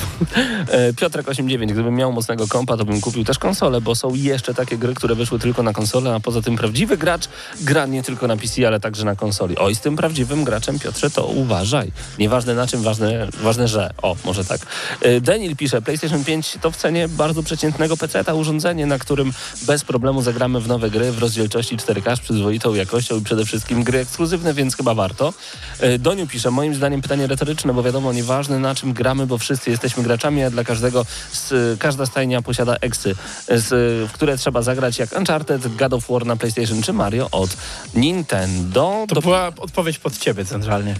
E, Piotrek 89, gdybym miał mocnego kompa, to bym kupił też konsolę, bo są jeszcze takie gry, które wyszły tylko na konsolę, a poza tym prawdziwy gracz gra nie tylko na PC, ale także na konsoli. Oj, z tym prawdziwym graczem, Piotrze, to uważaj. Nieważne na czym, ważne, ważne że. O, może tak. E, Daniel pisze, PlayStation 5 to w cenie bardzo przeciętnego PC-ta urządzenie, na którym bez problemu zagramy w nowe gry w rozdzielczości 4K z przyzwoitą jakością i przede wszystkim gry ekskluzywne, więc chyba warto. E, Doniu pisze, moim zdaniem pytanie retoryczne, bo wiadomo, nieważne na czym gramy, bo wszyscy jesteśmy graczami, a dla każdego z, każda stajnia posiada eksy, z, w które trzeba zagrać jak Uncharted, God of War na PlayStation czy Mario od Nintendo. To Do- była odpowiedź pod ciebie centralnie.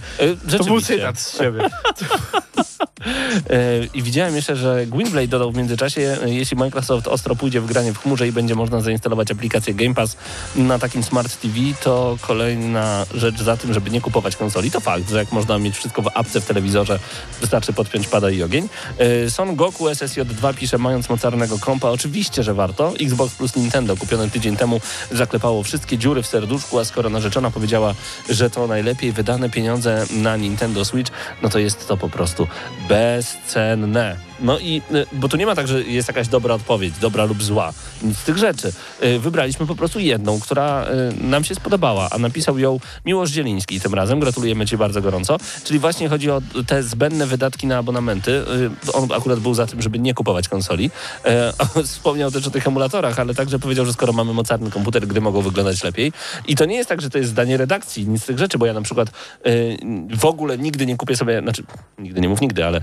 e, To był cytat z ciebie. E, I widziałem jeszcze, że Gwynblade dodał w międzyczasie, e, jeśli Microsoft ostro pójdzie w granie w chmurze i będzie można zainstalować aplikację Game Pass na takim Smart TV, to kolejna rzecz za tym, żeby nie kupować konsoli. To fakt, że jak można mieć wszystko w apce w telewizorze, wystarczy podpiąć pada i ogień. E, Son Goku SSJ2 pisze, mając mocarnego kompa, oczywiście, że warto. Xbox plus Nintendo kupione tydzień temu zaklepało wszystkie dziury w serduszku, a skoro narzeczona powiedziała, że to najlepiej wydane pieniądze na Nintendo Switch, no to jest to po prostu bezcenne. No i, y, bo tu nie ma tak, że jest jakaś dobra odpowiedź, dobra lub zła. Nic z tych rzeczy. Y, Wybraliśmy po prostu jedną, która y, nam się spodobała, a napisał ją Miłosz Zieliński tym razem. Gratulujemy Ci bardzo gorąco. Czyli właśnie chodzi o te zbędne wydatki na abonamenty. On akurat był za tym, żeby nie kupować konsoli. Wspomniał też o tych emulatorach, ale także powiedział, że skoro mamy mocarny komputer, gry mogą wyglądać lepiej. I to nie jest tak, że to jest zdanie redakcji, nic z tych rzeczy, bo ja na przykład w ogóle nigdy nie kupię sobie, znaczy nigdy nie mów nigdy, ale y,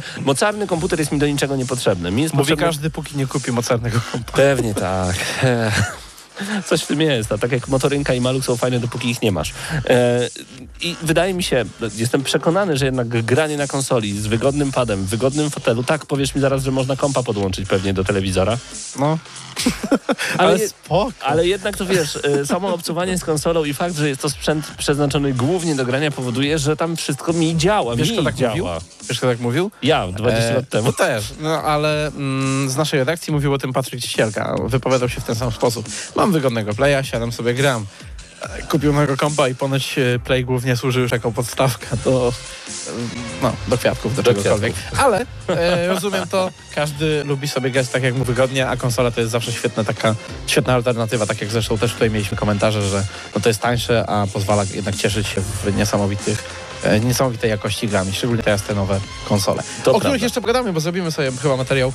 mocarny komputer jest mi do niczego niepotrzebny. Mi jest Mówi potrzebny... każdy, póki nie kupi mocarnego komputera. Pewnie tak. E, Coś w tym jest, a tak jak motorynka i maluch są fajne, dopóki ich nie masz. E, I wydaje mi się, jestem przekonany, że jednak granie na konsoli z wygodnym padem, w wygodnym fotelu, tak powiesz mi zaraz, że można kompa podłączyć pewnie do telewizora. No, Ale, ale spoko. ale jednak to wiesz, e, samo obcowanie z konsolą i fakt, że jest to sprzęt przeznaczony głównie do grania powoduje, że tam wszystko mi działa. Wiesz, mi kto tak działa. mówił? Wiesz, kto tak mówił? Ja 20 E, lat temu. To też, no ale mm, z naszej redakcji mówił o tym Patryk Cisielka. Wypowiadał się w ten sam sposób. Mam wygodnego playa, siadam sobie, gram. Kupił nowego kompa i ponoć e, play głównie służy już jako podstawka do, e, no, do kwiatków, do, Do czegokolwiek. Ale e, rozumiem to, każdy lubi sobie grać tak jak mu wygodnie, a konsola to jest zawsze świetna taka, świetna alternatywa, tak jak zresztą też tutaj mieliśmy komentarze, że no, to jest tańsze, a pozwala jednak cieszyć się w niesamowitych e, niesamowitej jakości grami, szczególnie teraz te nowe konsole. To o prawda. których jeszcze pogadamy, bo zrobimy sobie chyba materiał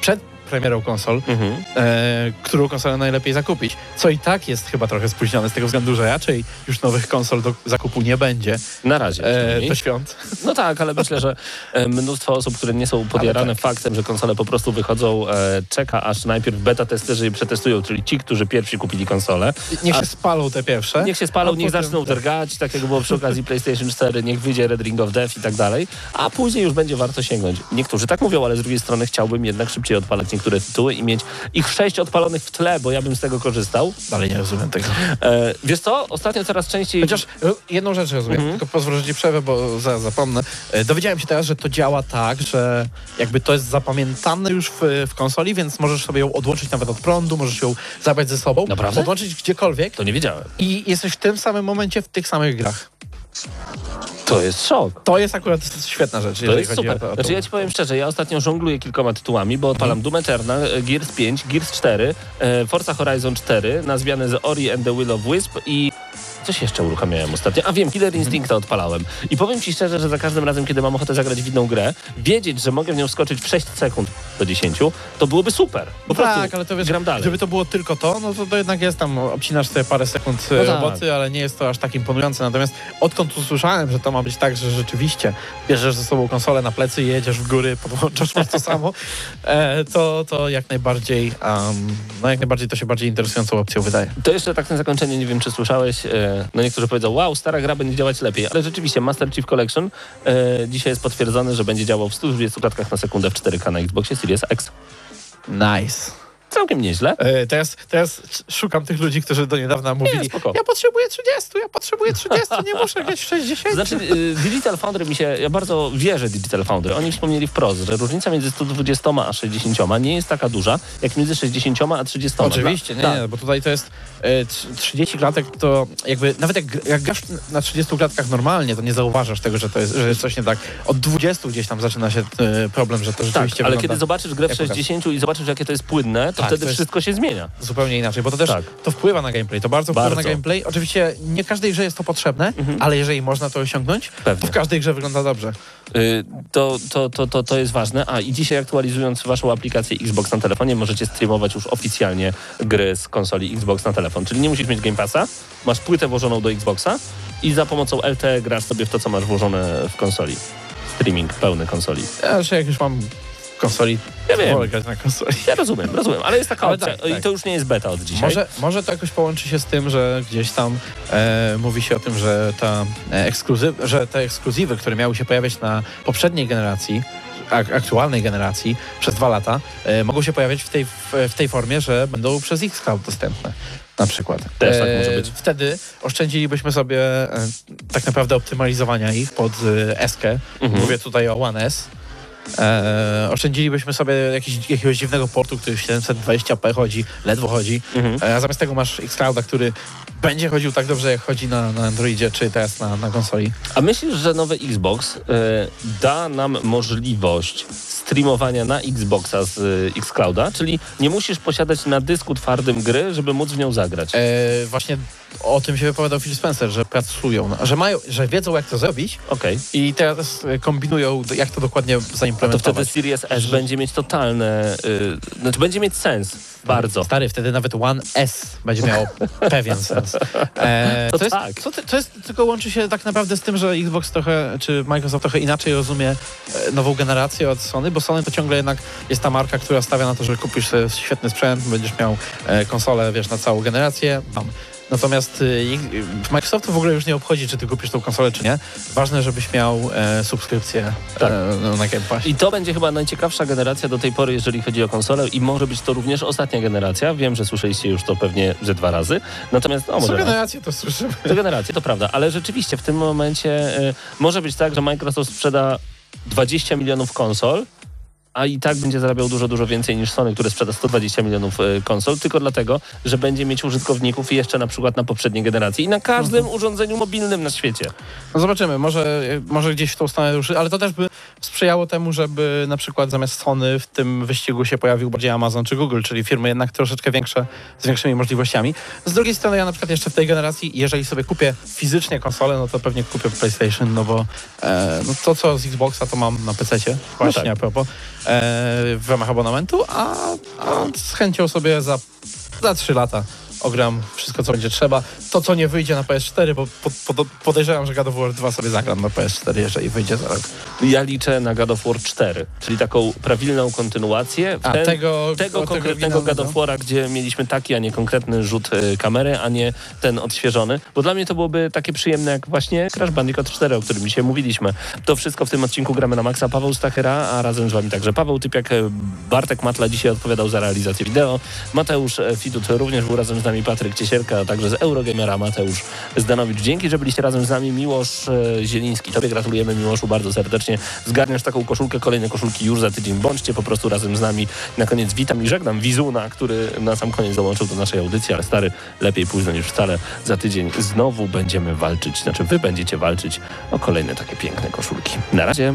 przed premierą konsol, Mhm. e, którą konsolę najlepiej zakupić. Co i tak jest chyba trochę spóźnione z tego względu, że raczej już nowych konsol do zakupu nie będzie Na razie. e, do świąt. No tak, ale myślę, że e, mnóstwo osób, które nie są podjarane tak. faktem, że konsole po prostu wychodzą, e, czeka aż najpierw beta testerzy je przetestują, czyli ci, którzy pierwsi kupili konsolę. Niech A- się spalą te pierwsze. Niech się spalą, niech potem- zaczną drgać, tak jak było przy okazji PlayStation 4, niech wyjdzie Red Ring of Death i tak dalej, a później już będzie warto sięgnąć. Niektórzy tak mówią, ale z drugiej strony chciałbym jednak szybciej odpalać niektóre tytuły i mieć ich sześć odpalonych w tle, bo ja bym z tego korzystał. Dalej nie rozumiem tego. E, wiesz co? Ostatnio coraz częściej... Chociaż e, jedną rzecz rozumiem, Mhm. tylko pozwolę, że ci przerwę, bo zaraz zapomnę. E, Dowiedziałem się teraz, że to działa tak, że jakby to jest zapamiętane już w, w konsoli, więc możesz sobie ją odłączyć nawet od prądu, możesz ją zabrać ze sobą, Naprawdę? podłączyć gdziekolwiek To nie wiedziałem. i jesteś w tym samym momencie w tych samych grach. To jest szok. To jest akurat świetna rzecz, To jest super. o. Znaczy ja ci powiem szczerze, ja ostatnio żongluję kilkoma tytułami, bo odpalam Doom Eternal, e, Gears 5, Gears 4, e, Forza Horizon 4 na zmianę z Ori and the Will of Wisp i coś jeszcze uruchamiałem ostatnio. A wiem, Killer Instincta odpalałem. I powiem ci szczerze, że za każdym razem, kiedy mam ochotę zagrać w inną grę, wiedzieć, że mogę w nią skoczyć w 6 sekund do 10, to byłoby super. Po prostu tak, ale to wiesz, gram dalej. żeby to było tylko to, no to, to jednak jest tam, obcinasz sobie parę sekund No no tak. roboty, ale nie jest to aż tak imponujące. Natomiast odkąd usłyszałem, że to ma być tak, że rzeczywiście bierzesz ze sobą konsolę na plecy, jedziesz w góry, podłączasz, masz to samo, e, to, to jak najbardziej, um, no jak najbardziej to się bardziej interesującą opcją wydaje. To jeszcze tak na zakończenie, nie wiem czy słyszałeś, e, no niektórzy powiedzą, wow, stara gra będzie działać lepiej, ale rzeczywiście Master Chief Collection e, dzisiaj jest potwierdzone, że będzie działał w 120 klatkach na sekundę w 4K na Xboxie Series X. Nice. Całkiem nieźle. E, teraz, teraz szukam tych ludzi, którzy do niedawna mówili, spoko. ja potrzebuję 30, ja potrzebuję 30, nie muszę w 60. Znaczy, y, Digital Foundry mi się, ja bardzo wierzę Digital Foundry. Oni wspomnieli wprost, że różnica między 120 a 60 nie jest taka duża, jak między 60 a 30. Oczywiście, nie, Tak. nie, bo tutaj to jest 30 klatek, to jakby nawet jak, jak grasz na 30 klatkach normalnie, to nie zauważasz tego, że to jest, że jest coś nie tak. Od 20 gdzieś tam zaczyna się e, problem, że to Tak, rzeczywiście ale wygląda kiedy zobaczysz grę w jak pokaz. 60 i zobaczysz, jakie to jest płynne, to Tak, wtedy to wszystko się zmienia. zupełnie inaczej, bo to też Tak. to wpływa na gameplay, to bardzo, wpływa Bardzo. na gameplay. Oczywiście nie każdej grze jest to potrzebne, ale jeżeli można to osiągnąć, Pewnie. to w każdej grze wygląda dobrze. Y, to, to, to, to, to jest ważne. A i dzisiaj aktualizując waszą aplikację Xbox na telefonie, możecie streamować już oficjalnie gry z konsoli Xbox na telefon. Czyli nie musisz mieć Game Passa, masz płytę włożoną do Xboxa i za pomocą LTE grasz sobie w to, co masz włożone w konsoli. Streaming pełny konsoli. Ja, że jak już mam konsoli, Ja wiem. wolę grać na konsoli. Ja rozumiem, rozumiem, ale jest taka Ale opcja tak, i tak. to już nie jest beta od dzisiaj. Może, może to jakoś połączy się z tym, że gdzieś tam e, mówi się o tym, że, ta, e, że te ekskluzywy, które miały się pojawiać na poprzedniej generacji, ak aktualnej generacji przez dwa lata, e, mogą się pojawiać w tej, w, w tej formie, że będą przez Xcloud dostępne. Na przykład. Też tak może być. Wtedy oszczędzilibyśmy sobie e, tak naprawdę optymalizowania ich pod e, Eskę. Mhm. Mówię tutaj o One S. E, oszczędzilibyśmy sobie jakiś, jakiegoś dziwnego portu, który w 720p chodzi, ledwo chodzi, e, a zamiast tego masz Xclouda, który będzie chodził tak dobrze, jak chodzi na, na Androidzie, czy teraz na, na konsoli. A myślisz, że nowy Xbox y, da nam możliwość streamowania na Xboxa z y, Xclouda? Czyli nie musisz posiadać na dysku twardym gry, żeby móc w nią zagrać. E, właśnie o tym się wypowiadał Phil Spencer, że pracują, że mają, że wiedzą jak to zrobić Okej. i teraz e, kombinują, jak to dokładnie A to zaimplementować. wtedy Series S będzie mieć totalne, y, znaczy będzie mieć sens bardzo. Stary, wtedy nawet One S będzie miało pewien sens. E, To to, jest, tak. ty, to jest tylko łączy się tak naprawdę z tym, że Xbox trochę, czy Microsoft trochę inaczej rozumie e, nową generację od Sony, bo Sony to ciągle jednak jest ta marka, która stawia na to, że kupisz świetny sprzęt, będziesz miał e, konsolę, wiesz, na całą generację, bam. Natomiast y, ich- y, Microsoftu w ogóle już nie obchodzi, czy ty kupisz tą konsolę, czy nie. Ważne, żebyś miał e, subskrypcję Tak. e, na Game Passie. I to będzie chyba najciekawsza generacja do tej pory, jeżeli chodzi o konsolę i może być to również ostatnia generacja. Wiem, że słyszeliście już to pewnie ze dwa razy. Natomiast, no Co generację to słyszymy. To generacje, to prawda, ale rzeczywiście w tym momencie y, może być tak, że Microsoft sprzeda 20 milionów konsol, a i tak będzie zarabiał dużo, dużo więcej niż Sony, które sprzeda 120 milionów y, konsol, tylko dlatego, że będzie mieć użytkowników jeszcze na przykład na poprzedniej generacji i na każdym urządzeniu mobilnym na świecie. No zobaczymy, może, może gdzieś w tą stronę ruszy, ale to też by sprzyjało temu, żeby na przykład zamiast Sony w tym wyścigu się pojawił bardziej Amazon czy Google, czyli firmy jednak troszeczkę większe, z większymi możliwościami. Z drugiej strony ja na przykład jeszcze w tej generacji, jeżeli sobie kupię fizycznie konsolę, no to pewnie kupię PlayStation, no bo e, no to co z Xboxa to mam na PC-cie, właśnie tak. a propos, e, w ramach abonamentu, a, a z chęcią sobie za, za 3 lata ogram wszystko, co będzie trzeba. To, co nie wyjdzie na PS4, bo pod, pod, podejrzewam, że God of War 2 sobie zagram na PS4, jeżeli wyjdzie za rok. Ja liczę na God of War 4, czyli taką prawilną kontynuację. A, ten- tego- tego tego konkretnego God oryginalnego? of War'a, gdzie mieliśmy taki, a nie konkretny rzut e, kamery, a nie ten odświeżony. Bo dla mnie to byłoby takie przyjemne jak właśnie Crash Bandicoot 4, o którym dzisiaj mówiliśmy. To wszystko w tym odcinku gramy na Maxa. Paweł Stachera, a razem z wami także Paweł Typiak, Bartek Matla dzisiaj odpowiadał za realizację wideo. Mateusz e, Fidut również był razem z nami, Patryk Ciesierka, a także z Eurogamera Mateusz Zdanowicz. Dzięki, że byliście razem z nami. Miłosz e, Zieliński. Tobie gratulujemy Miłoszu bardzo serdecznie. Zgarniasz taką koszulkę, kolejne koszulki już za tydzień. Bądźcie po prostu razem z nami. Na koniec witam i żegnam Wizuna, który na sam koniec dołączył do naszej audycji, ale stary, lepiej późno niż wcale. Za tydzień znowu będziemy walczyć, znaczy wy będziecie walczyć o kolejne takie piękne koszulki. Na razie.